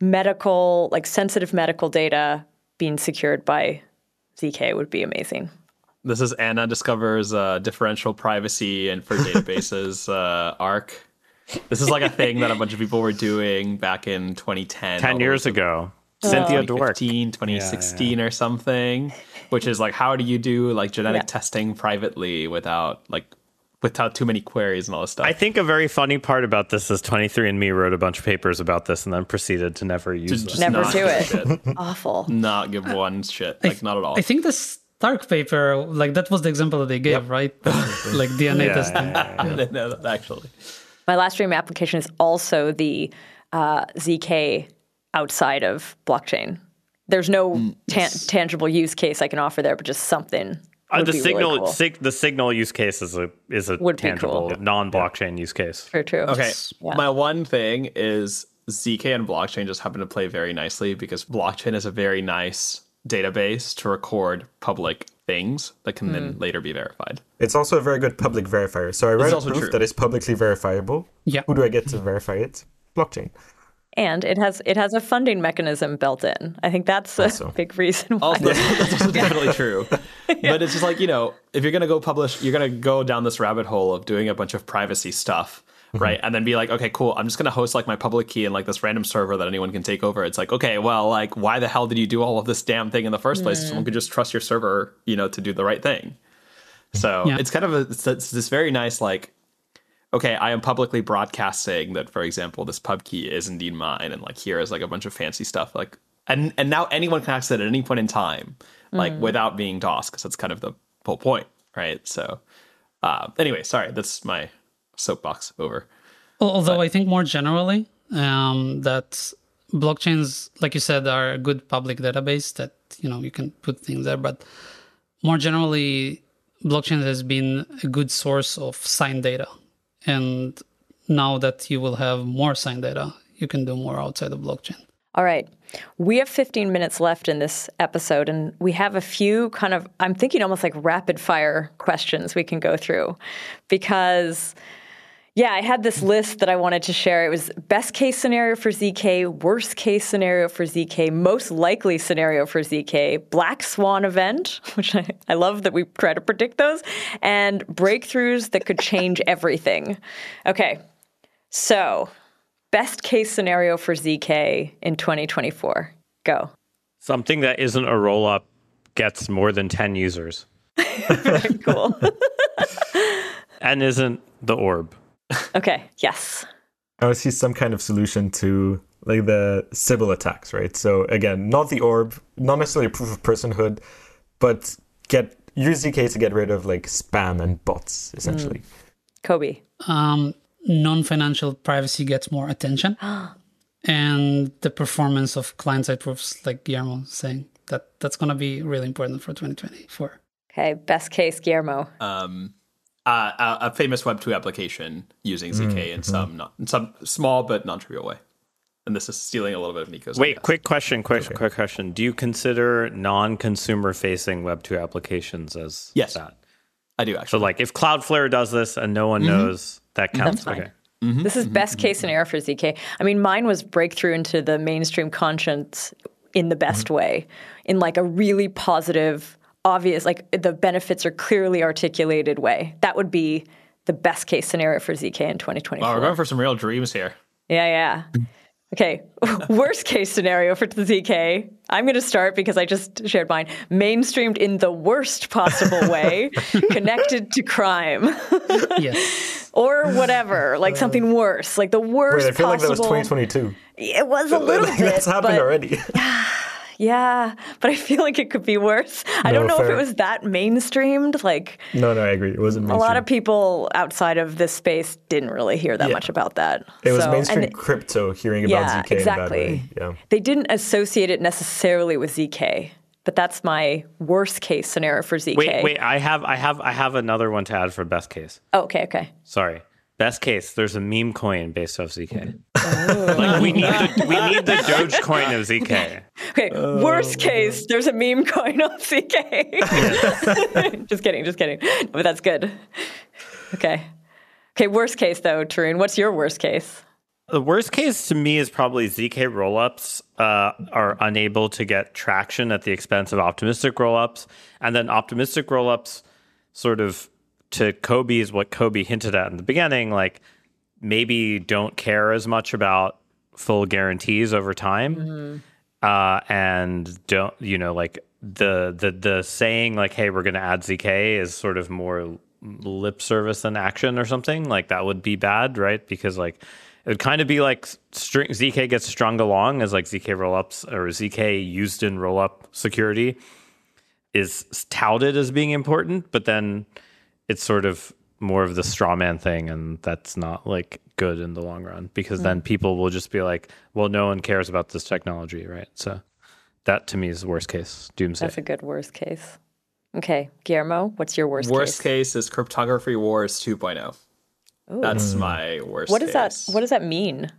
medical like sensitive medical data being secured by ZK would be amazing. This is Anna discovers uh, differential privacy and for databases uh, ARK. This is like a thing that a bunch of people were doing back in 2010. 10 years ago. Cynthia Dwork. 2016 yeah, yeah. or something, which is like, how do you do like genetic yeah. testing privately without like without too many queries and all this stuff. I think a very funny part about this is 23andMe wrote a bunch of papers about this and then proceeded to never use it. Never do it. Awful. Not give one shit. Like, not at all. I think this Stark paper, like that was the example that they gave, yep. right? like DNA yeah, testing. Yeah, yeah. no, actually. My last dream application is also the uh, ZK outside of blockchain. There's no mm, ta- tangible use case I can offer there, but just something. Uh, the signal, really cool. sig- the signal use case is a is a would tangible cool. non-blockchain use case. True, true. Okay, my one thing is ZK and blockchain just happen to play very nicely because blockchain is a very nice database to record public things that can mm. then hmm. later be verified. It's also a very good public verifier. So I write a proof true. that is publicly verifiable. Yeah. Who do I get to verify it? Blockchain. And it has it has a funding mechanism built in. I think that's a also. big reason why. Also, that's also definitely true. yeah. But it's just like you know, if you're gonna go publish, you're gonna go down this rabbit hole of doing a bunch of privacy stuff mm-hmm. right? And then be like, okay, cool. I'm just gonna host like my public key and like this random server that anyone can take over. It's like, okay, well, like, why the hell did you do all of this damn thing in the first place? Mm. Someone could just trust your server, you know, to do the right thing. So yeah. it's kind of a it's, it's this very nice like okay, I am publicly broadcasting that, for example, this pub key is indeed mine, and like here is like a bunch of fancy stuff, like and and now anyone can access it at any point in time, like mm. without being DOS, because that's kind of the whole point, right? So, uh, anyway, sorry, that's my soapbox over. Although but. I think more generally um, that blockchains, like you said, are a good public database that you know you can put things there. But more generally, blockchain has been a good source of signed data, and now that you will have more signed data, you can do more outside of blockchain. All right. We have 15 minutes left in this episode, and we have a few kind of, I'm thinking almost like rapid fire questions we can go through because yeah, I had this list that I wanted to share. It was best case scenario for ZK, worst case scenario for ZK, most likely scenario for ZK, black swan event, which I, I love that we try to predict those, and breakthroughs that could change everything. Okay, so best case scenario for ZK in 2024. Go. Something that isn't a roll up gets more than 10 users Very cool. and isn't the orb. Okay. Yes. I would see some kind of solution to like the Sybil attacks, right? So again, not the orb, not necessarily proof of personhood, but get use ZK to get rid of like spam and bots, essentially. Kobi. Um, non-financial privacy gets more attention, and the performance of client-side proofs, like Guillermo saying, that that's going to be really important for 2024. Okay. Best case, Guillermo. Um, uh, a, a famous Web two application using ZK mm, in mm-hmm. some not, in some small but non-trivial way. And this is stealing a little bit of Nico's. Wait, idea. quick question, quick quick question. Do you consider non-consumer facing web 2 applications as Yes. that? I do actually. So like if Cloudflare does this and no one mm-hmm. knows, that counts. fine. Okay. Mm-hmm, this is best case scenario for ZK. I mean, mine was breakthrough into the mainstream conscience in the best way, in like a really positive, obvious, like the benefits are clearly articulated way. That would be the best case scenario for ZK in 2024. oh, we're going for some real dreams here. Yeah, yeah. Okay, worst case scenario for the ZK. I'm going to start because I just shared mine. Mainstreamed in the worst possible way, connected to crime Yes. or whatever, like something worse, like the worst Wait, I feel like that possible. was 2022. It was a little Like, bit, That's happened but already. yeah, but I feel like it could be worse. I don't know if it was that mainstreamed. Like no, no, I agree. It wasn't Mainstream. a lot of people outside of this space didn't really hear that Yeah. much about that. It was mainstream and- crypto hearing about yeah, ZK in a exactly. Yeah. They didn't associate it necessarily with ZK, but that's my worst case scenario for ZK. Wait, wait, I have I have I have another one to add for best case. Oh, okay, okay. Sorry. Best case, there's a meme coin based off ZK. Oh. like we need the we need the Dogecoin of ZK. Okay, worst case, there's a meme coin on ZK. just kidding, just kidding. But that's good. Okay. Okay, worst case though, Tarun, what's your worst case? The worst case to me is probably ZK rollups uh, are unable to get traction at the expense of optimistic rollups, and then optimistic rollups sort of to Kobi, is what Kobi hinted at in the beginning, like maybe don't care as much about full guarantees over time, uh, and don't you know like the the the saying like hey we're going to add ZK is sort of more lip service than action or something. Like that would be bad right? Because like it would kind of be like string, ZK gets strung along as like ZK rollups or ZK used in rollup security is touted as being important, but then it's sort of more of the straw man thing, and that's not like good in the long run because mm. then people will just be like, well, no one cares about this technology, right? So that to me is the worst case doomsday. That's a good worst case. Okay, Guillermo, what's your worst, case? Worst case? case is cryptography wars 2.0. That's my worst. What does that what does that mean?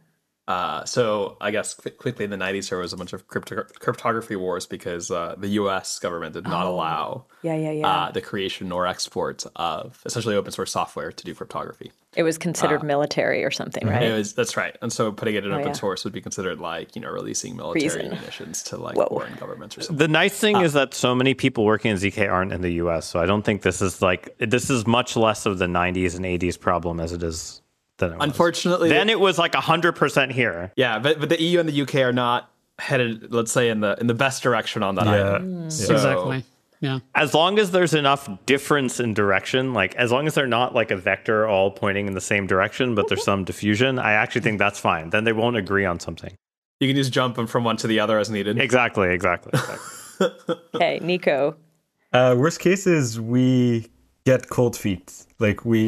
Uh, so I guess qu- quickly in the 90s there was a bunch of crypto- cryptography wars because uh, the U.S. government did not allow Yeah, yeah, yeah. uh, the creation or export of essentially open source software to do cryptography. it was considered military or something, right? It was that's right, and so putting it in open Oh, yeah. source would be considered like you know releasing military Treason. munitions to like Whoa. foreign governments or something. The nice thing is that so many people working in ZK aren't in the US, so I don't think this is like this is much less of the 90s and 80s problem as it is then it was. Unfortunately, then it was like 100% here. yeah, but but the EU and the UK are not headed, let's say, in the in the best direction on that Yeah. item. So- Exactly. Yeah. As long as there's enough difference in direction, like as long as they're not like a vector all pointing in the same direction, but there's some diffusion, I actually think that's fine. Then they won't agree on something. You can just jump them from one to the other as needed. Exactly, exactly. exactly. Okay, Nico. Uh, worst case is we get cold feet. Like we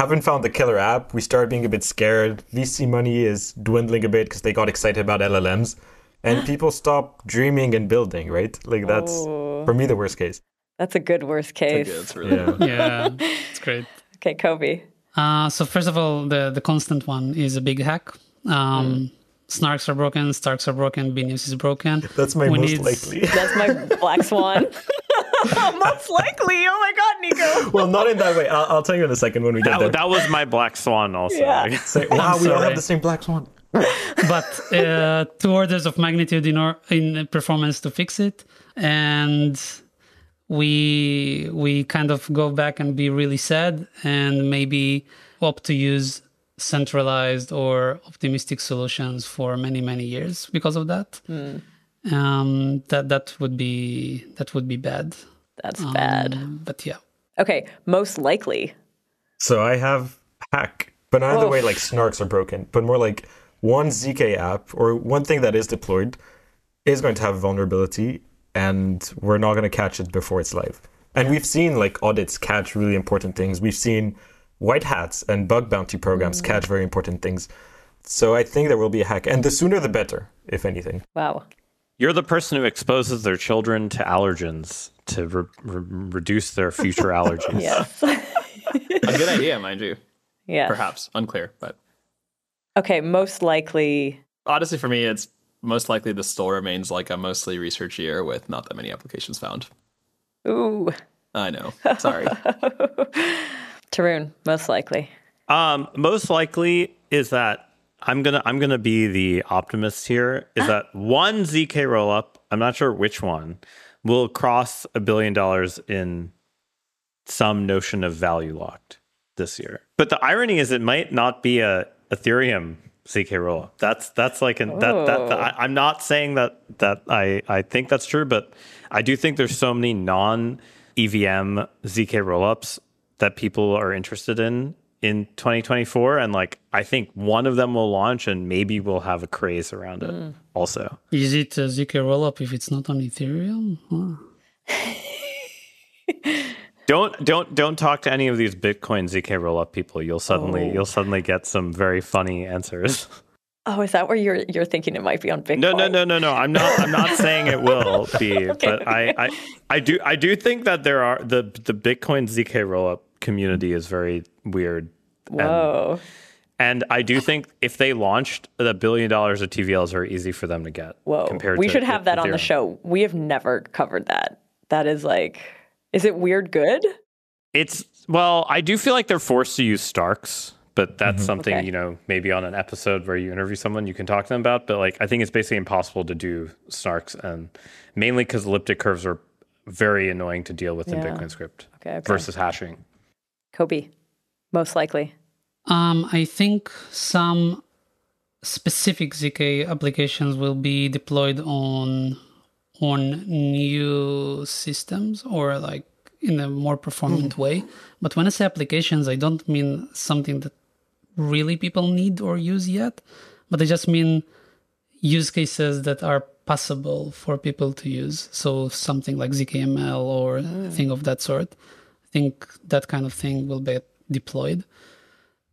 haven't found the killer app. We start being a bit scared. VC money is dwindling a bit because they got excited about LLMs, and people stop dreaming and building. Right? Like that's for me the worst case. That's a good worst case. Yeah, it's really Yeah. Yeah. it's great. Okay, Kobi. Uh, so first of all, the the constant one is a big hack. Um, Snarks are broken, Starks are broken, Binius is broken. That's my We most need- likely. That's my black swan. Most likely. Oh my god, Nico. well, not in that way. I'll, I'll tell you in a second when we get there. that, that was my black swan also. Yeah. Say, wow, we don't sorry. have the same black swan. but uh, two orders of magnitude in, or, in performance to fix it, and we we kind of go back and be really sad, and maybe opt to use centralized or optimistic solutions for many many years because of that. Um, that that would be that would be bad. That's um, bad. But yeah. Okay, most likely. So I have hack, but not in the way like snarks are broken, but more like one ZK app or one thing that is deployed is going to have a vulnerability and we're not going to catch it before it's live. And we've seen like audits catch really important things. We've seen white hats and bug bounty programs mm. catch very important things. So I think there will be a hack, and the sooner the better, if anything. Wow. You're the person who exposes their children to allergens to re- re- reduce their future allergies. yes. a good idea, mind you. Yeah. Perhaps unclear, but okay. Most likely. Honestly, for me, it's most likely the still remains like a mostly research year with not that many applications found. Ooh. I know. Sorry. Tarun, most likely. Um, most likely is that I'm gonna I'm gonna be the optimist here. Is uh-huh. that one zk rollup? I'm not sure which one will cross a billion dollars in some notion of value locked this year. But the irony is, it might not be a Ethereum zk rollup. That's that's like an, that that, that I, oh. am not saying that that I I think that's true, but I do think there's so many non EVM zk rollups that people are interested in in 2024 and like i think one of them will launch and maybe we'll have a craze around it mm. also is it a zk rollup if it's not on ethereum don't don't don't talk to any of these bitcoin zk rollup people you'll suddenly oh. you'll suddenly get some very funny answers Oh, is that where you're you're thinking it might be on Bitcoin? No, no, no, no, no. I'm not. I'm not saying it will be, okay. but I, I, I do, I do think that there are the the Bitcoin zk rollup community is very weird. Whoa. And, and I do think if they launched the billion dollars of TVLs are easy for them to get. Whoa. Compared we to should have that on the show. We have never covered that. That is like, is it weird good? It's, well, I do feel like they're forced to use Starks but that's mm-hmm. something okay. you know maybe on an episode where you interview someone you can talk to them about but like i think it's basically impossible to do snarks and mainly because elliptic curves are very annoying to deal with yeah. in bitcoin script okay, okay. versus hashing kobi most likely um, i think some specific zk applications will be deployed on on new systems or like in a more performant mm. way. But when I say applications, I don't mean something that really people need or use yet, but I just mean use cases that are possible for people to use. So something like ZKML or mm. thing of that sort. Think that kind of thing will be deployed.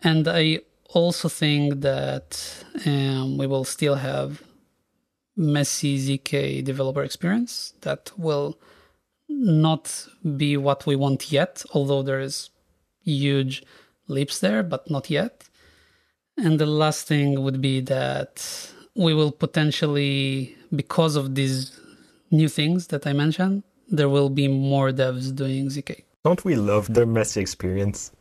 And I also think that um, we will still have messy ZK developer experience that will not be what we want yet, although there is huge leaps there, but not yet. And the last thing would be that we will potentially, because of these new things that I mentioned, there will be more devs doing ZK. Don't we love the messy experience?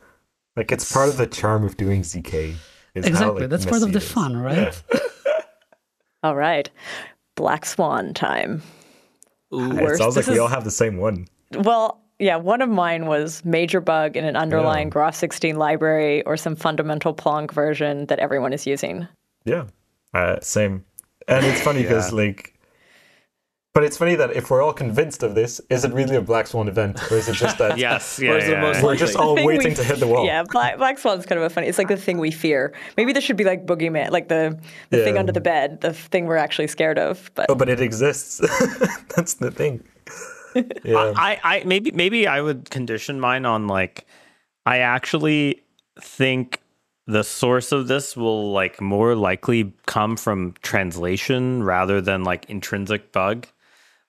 Like it's part of the charm of doing ZK. Exactly. How, like, That's part of the fun, right? Yeah. all right. Black Swan time. Ooh, it sounds like we all have the same one. Well, yeah, one of mine was major bug in an underlying yeah. Groth 16 library or some fundamental Plonk version that everyone is using. Yeah, uh, same. And it's funny because yeah. like, but it's funny that if we're all convinced of this, is it really a Black Swan event, or is it just that? yes, yeah, yeah, we're just all waiting we, to hit the wall. Yeah, Black, Black Swan's kind of a funny. It's like the thing we fear. Maybe this should be like Boogeyman, like the the yeah. thing under the bed, the thing we're actually scared of. But oh, but it exists. That's the thing. yeah. I, I maybe maybe I would condition mine on like I actually think the source of this will like more likely come from translation rather than like intrinsic bug.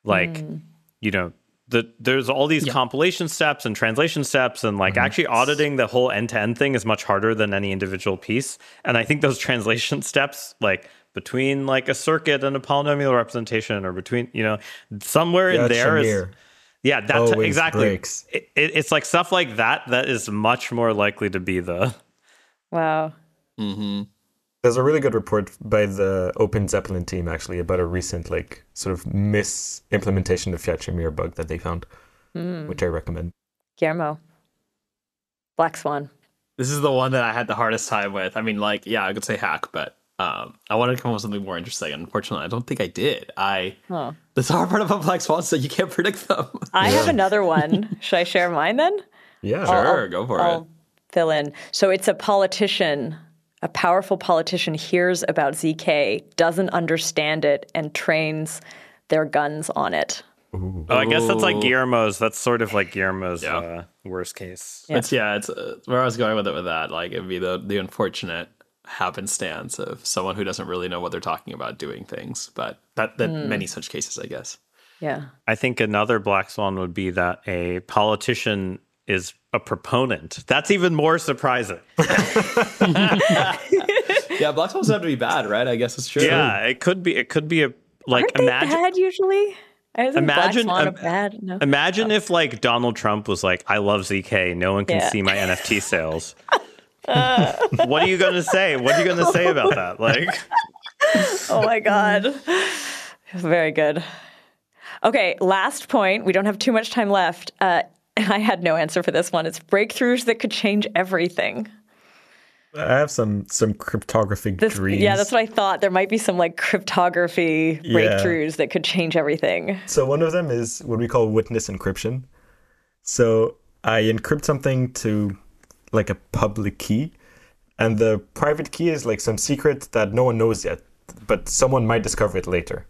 Like, mm. you know, the, there's all these yeah. compilation steps and translation steps and like mm-hmm. actually auditing the whole end-to-end thing is much harder than any individual piece and i think those translation steps like between like a circuit and a polynomial representation or between you know somewhere yeah, in there is yeah that's Always exactly it, it, it's like stuff like that that is much more likely to be the wow mm-hmm. There's a really good report by the OpenZeppelin team actually about a recent like sort of misimplementation of Fiat-Shamir bug that they found mm. which i recommend guillermo black swan this is the one that i had the hardest time with i mean like yeah i could say hack but Um, I wanted to come up with something more interesting. Unfortunately, I don't think I did. I huh. the hard part about black swans so you can't predict them. I have another one. Should I share mine then? Yeah, sure. I'll, go for I'll it. Fill in. So it's a politician, a powerful politician hears about ZK, doesn't understand it, and trains their guns on it. Ooh. Oh, I guess that's like Guillermo's. That's sort of like Guillermo's yeah. uh, worst case. Yeah. It's yeah. It's uh, where I was going with it with that. Like it'd be the the unfortunate happenstance of someone who doesn't really know what they're talking about doing things. But that that mm. many such cases, I guess. Yeah. I think another black swan would be that a politician is a proponent. That's even more surprising. yeah, black swans have to be bad, right? I guess it's true. Yeah, it could be. It could be a like Aren't imagine bad usually. Imagine, um, bad, no. imagine oh. if like Donald Trump was like, "I love ZK. No one can yeah. see my NFT sales." Uh. what are you going to say? What are you going to say about that? Like, oh my god, very good. Okay, last point. We don't have too much time left. Uh, I had no answer for this one. It's breakthroughs that could change everything. I have some some cryptography this, dreams. Yeah, that's what I thought. There might be some like cryptography breakthroughs yeah. that could change everything. So one of them is what we call witness encryption. So I encrypt something to like a public key, and the private key is like some secret that no one knows yet, but someone might discover it later.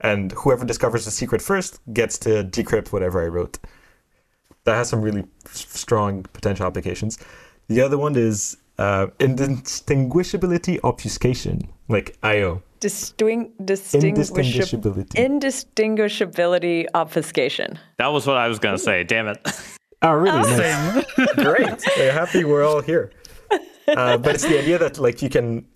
And whoever discovers the secret first gets to decrypt whatever I wrote. That has some really strong potential applications. The other one is uh, indistinguishability obfuscation, like IO. Distinguish- indistinguishability. Indistinguishability obfuscation. That was what I was going to say. Damn it. Oh, really? Nice. Great. We're happy we're all here. Uh, but it's the idea that like you can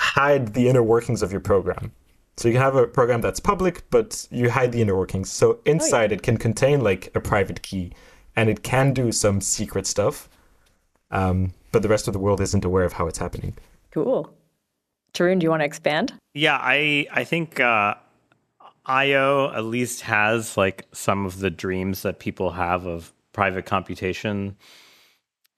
hide the inner workings of your program. So you can have a program that's public, but you hide the inner workings. So inside oh, yeah. it can contain like a private key, and it can do some secret stuff. Um, but the rest of the world isn't aware of how it's happening. Cool. Tarun, do you want to expand? Yeah, I I think uh, IO at least has like some of the dreams that people have of private computation.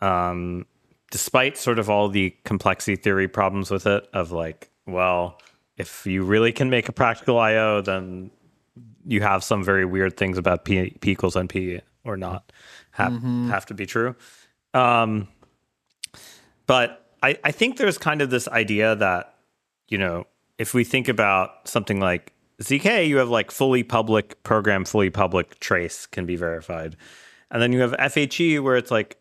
Um, despite sort of all the complexity theory problems with it, of like, well, if you really can make a practical IO, then you have some very weird things about P, P equals NP or not have mm-hmm. have to be true. Um, but I, I think there's kind of this idea that, you know, if we think about something like ZK, you have like fully public program, fully public trace can be verified. And then you have FHE where it's like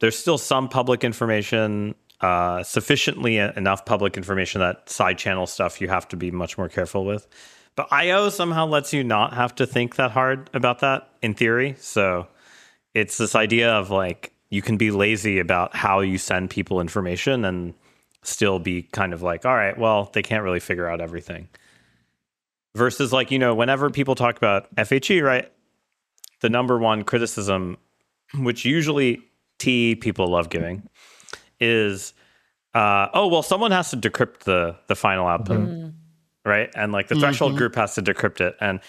there's still some public information, uh, sufficiently enough public information that side channel stuff you have to be much more careful with. But IO somehow lets you not have to think that hard about that in theory. So it's this idea of like you can be lazy about how you send people information and still be kind of like, all right, well, they can't really figure out everything. Versus like, you know, whenever people talk about FHE, right? The number one criticism, which usually T people love giving, is uh, oh well, someone has to decrypt the the final output, mm-hmm. Right? And like the threshold mm-hmm. group has to decrypt it, and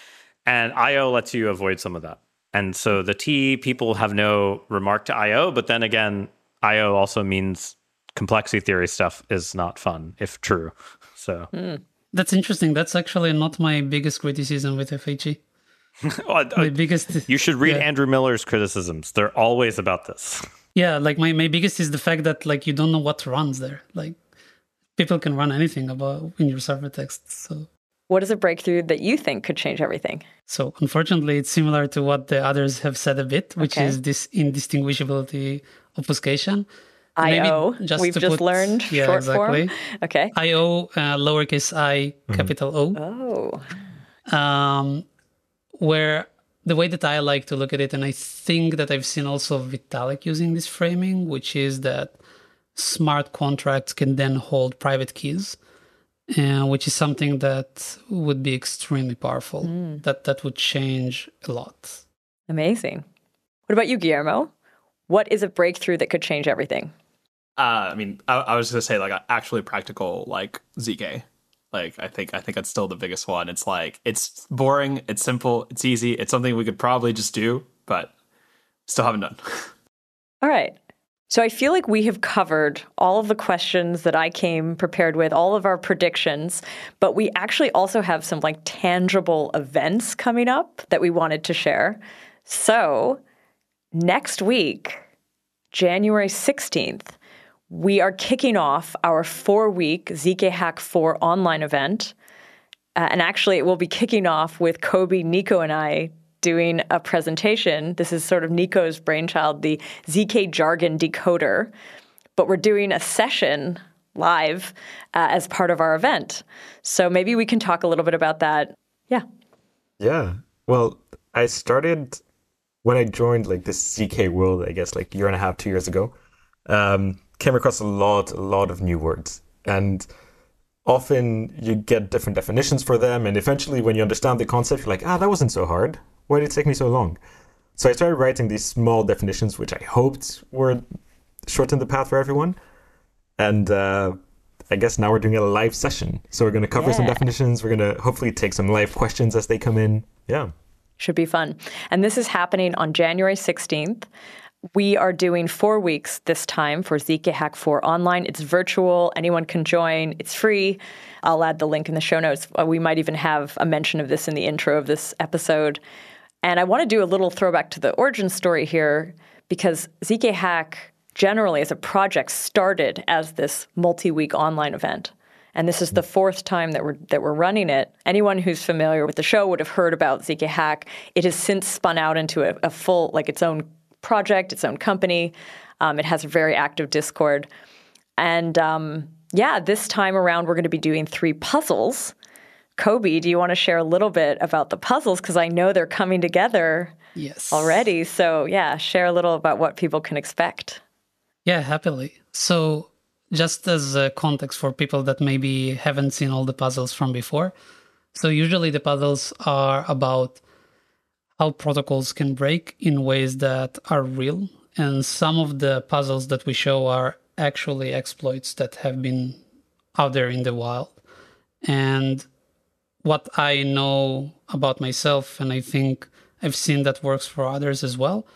and IO lets you avoid some of that. And so the T people have no remark to IO, but then again, IO also means complexity theory stuff is not fun if true. So mm. that's interesting. That's actually not my biggest criticism with FHE. well, my biggest. You should read yeah. Andrew Miller's criticisms. They're always about this. Yeah, like my, my biggest is the fact that like you don't know what runs there. Like people can run anything about in your server text. So what is a breakthrough that you think could change everything? So, unfortunately, it's similar to what the others have said a bit, which okay. is this indistinguishability obfuscation. IO, just we've just put, learned yeah, short exactly. form. Okay. IO, uh, lowercase i, mm-hmm. capital O. Oh. Um, where the way that I like to look at it, and I think that I've seen also Vitalik using this framing, which is that smart contracts can then hold private keys uh, which is something that would be extremely powerful. Mm. That that would change a lot. Amazing. What about you, Guillermo? What is a breakthrough that could change everything? Uh, I mean, I, I was gonna say like actually practical, like zk. Like I think I think that's still the biggest one. It's like it's boring, it's simple, it's easy. It's something we could probably just do, but still haven't done. All right. So I feel like we have covered all of the questions that I came prepared with, all of our predictions, but we actually also have some like tangible events coming up that we wanted to share. So next week, January 16th, we are kicking off our four week ZK Hack 4 online event. Uh, and actually, it will be kicking off with Kobi, Nico, and I doing a presentation. This is sort of Nico's brainchild, the ZK jargon decoder. But we're doing a session live uh, as part of our event. So maybe we can talk a little bit about that. Yeah. Yeah. Well, I started when I joined like this ZK world, I guess like year and a half, two years ago. Um, came across a lot, a lot of new words. And often you get different definitions for them. And eventually, when you understand the concept, you're like, ah, that wasn't so hard. Why did it take me so long? So I started writing these small definitions, which I hoped would shorten the path for everyone. And uh, I guess now we're doing a live session. So we're going to cover yeah. some definitions. We're going to hopefully take some live questions as they come in. Yeah. Should be fun. And this is happening on January 16th. We are doing four weeks this time for ZK Hack 4 online. It's virtual, anyone can join, it's free. I'll add the link in the show notes. We might even have a mention of this in the intro of this episode. And I want to do a little throwback to the origin story here because ZK Hack generally as a project started as this multi-week online event. And this is the fourth time that we're that we're running it. Anyone who's familiar with the show would have heard about ZK Hack. It has since spun out into a, a full, like its own project, its own company. Um, it has a very active Discord. And um, yeah, this time around, we're going to be doing three puzzles. Kobi, do you want to share a little bit about the puzzles? Because I know they're coming together yes. already. So, yeah, share a little about what people can expect. Yeah, happily. So, just as a context for people that maybe haven't seen all the puzzles from before. So, usually the puzzles are about how protocols can break in ways that are real. And some of the puzzles that we show are actually exploits that have been out there in the wild. And what I know about myself, and I think I've seen that works for others as well,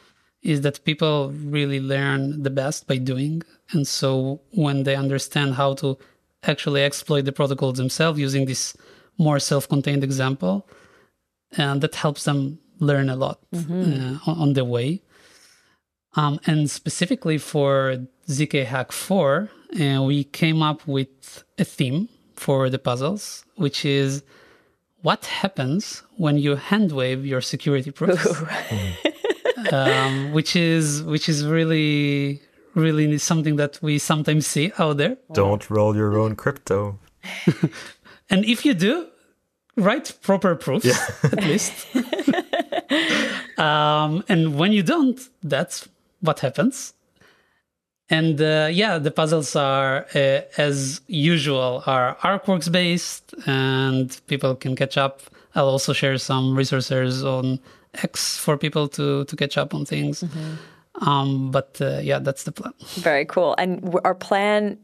is that people really learn the best by doing. And so when they understand how to actually exploit the protocols themselves using this more self contained example, and that helps them learn a lot mm-hmm. uh, on, the way. Um, and specifically for ZK Hack 4, uh, we came up with a theme for the puzzles, which is what happens when you hand wave your security proofs, um, which is which is really really something that we sometimes see out there. Don't roll your own crypto. and if you do, write proper proofs yeah. at least. um, and when you don't, that's what happens. And uh, yeah, the puzzles are, uh, as usual, are arkworks based, and people can catch up. I'll also share some resources on X for people to to catch up on things. Mm-hmm. Um, but uh, yeah, that's the plan. Very cool. And our plan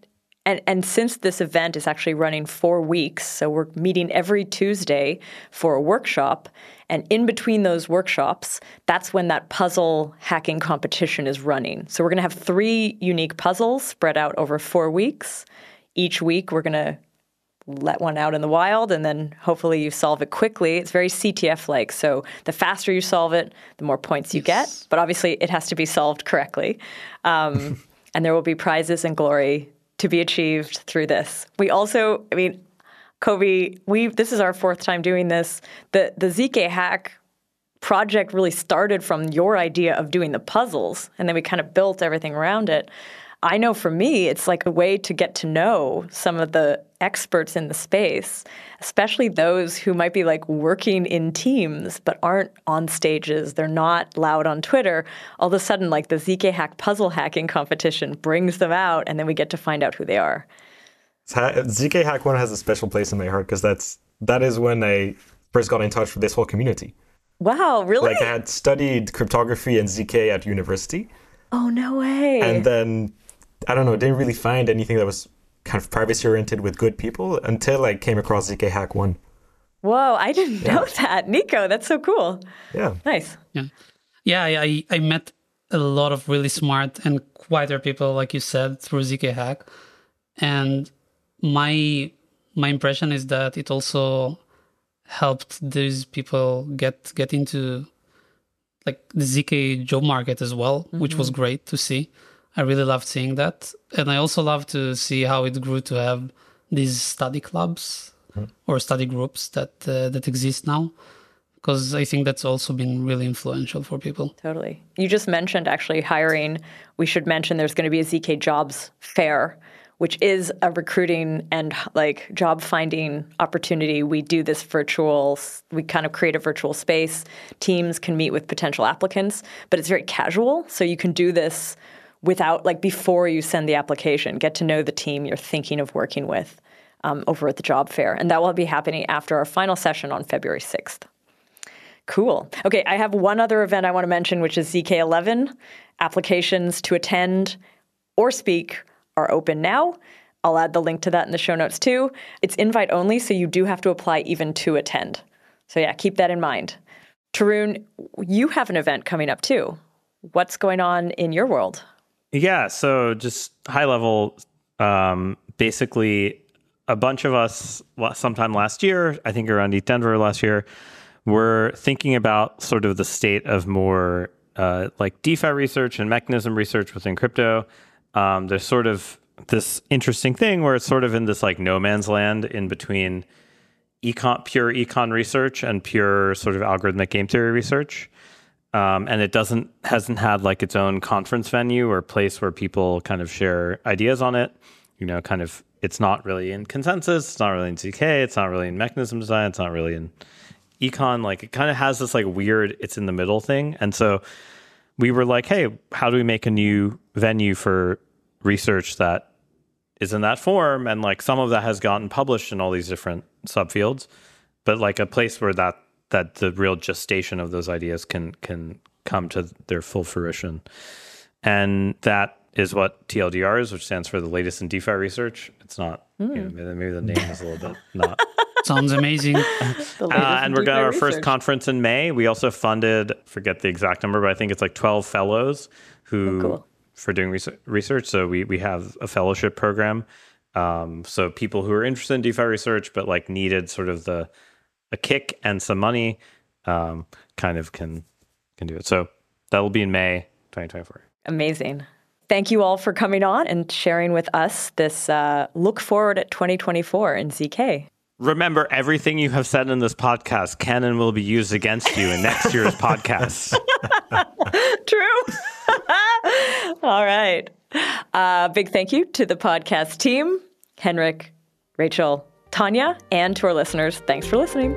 and, and since this event is actually running four weeks, so we're meeting every Tuesday for a workshop, and in between those workshops, that's when that puzzle hacking competition is running. So we're going to have three unique puzzles spread out over four weeks. Each week, we're going to let one out in the wild and then hopefully you solve it quickly. It's very CTF like. So the faster you solve it, the more points you yes. get. But obviously, it has to be solved correctly. Um, and there will be prizes and glory to be achieved through this. We also, I mean, Kobi, we this is our fourth time doing this. The the ZK hack project really started from your idea of doing the puzzles, and then we kind of built everything around it. I know for me, it's like a way to get to know some of the experts in the space, especially those who might be like working in teams but aren't on stages. They're not loud on Twitter. All of a sudden, like the ZK Hack puzzle hacking competition brings them out, and then we get to find out who they are. ZK Hack One has a special place in my heart because that's that is when I first got in touch with this whole community. Wow, really? Like I had studied cryptography and ZK at university. Oh no way! And then I don't know, didn't really find anything that was kind of privacy oriented with good people until I came across ZK Hack One. Whoa, I didn't yeah. know that, Nico. That's so cool. Yeah, nice. Yeah, yeah. I I met a lot of really smart and quieter people, like you said, through ZK Hack. And my my impression is that it also helped these people get get into like the ZK job market as well, mm-hmm. which was mm-hmm. great to see. I really loved seeing that, and I also love to see how it grew to have these study clubs mm-hmm. or study groups that uh, that exist now because I think that's also been really influential for people. Totally. You just mentioned actually hiring. We should mention there's going to be a ZK Jobs Fair which is a recruiting and like job finding opportunity. We do this virtual, we kind of create a virtual space. Teams can meet with potential applicants, but it's very casual. So you can do this without, like, before you send the application, get to know the team you're thinking of working with um, over at the job fair. And that will be happening after our final session on February 6th. Cool. Okay, I have one other event I want to mention, which is ZK11. Applications to attend or speak are open now. I'll add the link to that in the show notes too. It's invite only, so you do have to apply even to attend. So, yeah, keep that in mind. Tarun, you have an event coming up too. What's going on in your world? Yeah, so just high level, um, basically, a bunch of us sometime last year, I think around ETH Denver last year, were thinking about sort of the state of more uh, like DeFi research and mechanism research within crypto um, there's sort of this interesting thing where it's sort of in this like no man's land in between econ, pure econ research and pure sort of algorithmic game theory research. Um, and it doesn't hasn't had like its own conference venue or place where people kind of share ideas on it. You know, kind of it's not really in consensus, it's not really in ZK, it's not really in mechanism design, it's not really in econ. Like it kind of has this like weird it's in the middle thing. And so we were like, hey, how do we make a new venue for research that is in that form? And like some of that has gotten published in all these different subfields, but like a place where that that the real gestation of those ideas can can come to their full fruition. And that is what TLDR is, which stands for the latest in DeFi research. It's not, mm. you know, maybe, maybe the name is a little bit not Sounds amazing. uh, and we're going to our first conference in May. We also funded, forget the exact number, but I think it's like 12 fellows who, oh, cool. for doing research. So we, we have a fellowship program. Um, so people who are interested in DeFi research, but like needed sort of the, a kick and some money, um, kind of can, can do it. So that'll be in May 2024. Amazing. Thank you all for coming on and sharing with us this uh, look forward at 2024 in ZK. Remember, everything you have said in this podcast can and will be used against you in next year's podcast. True. All right. Uh, big thank you to the podcast team, Henrik, Rachel, Tanya, and to our listeners. Thanks for listening.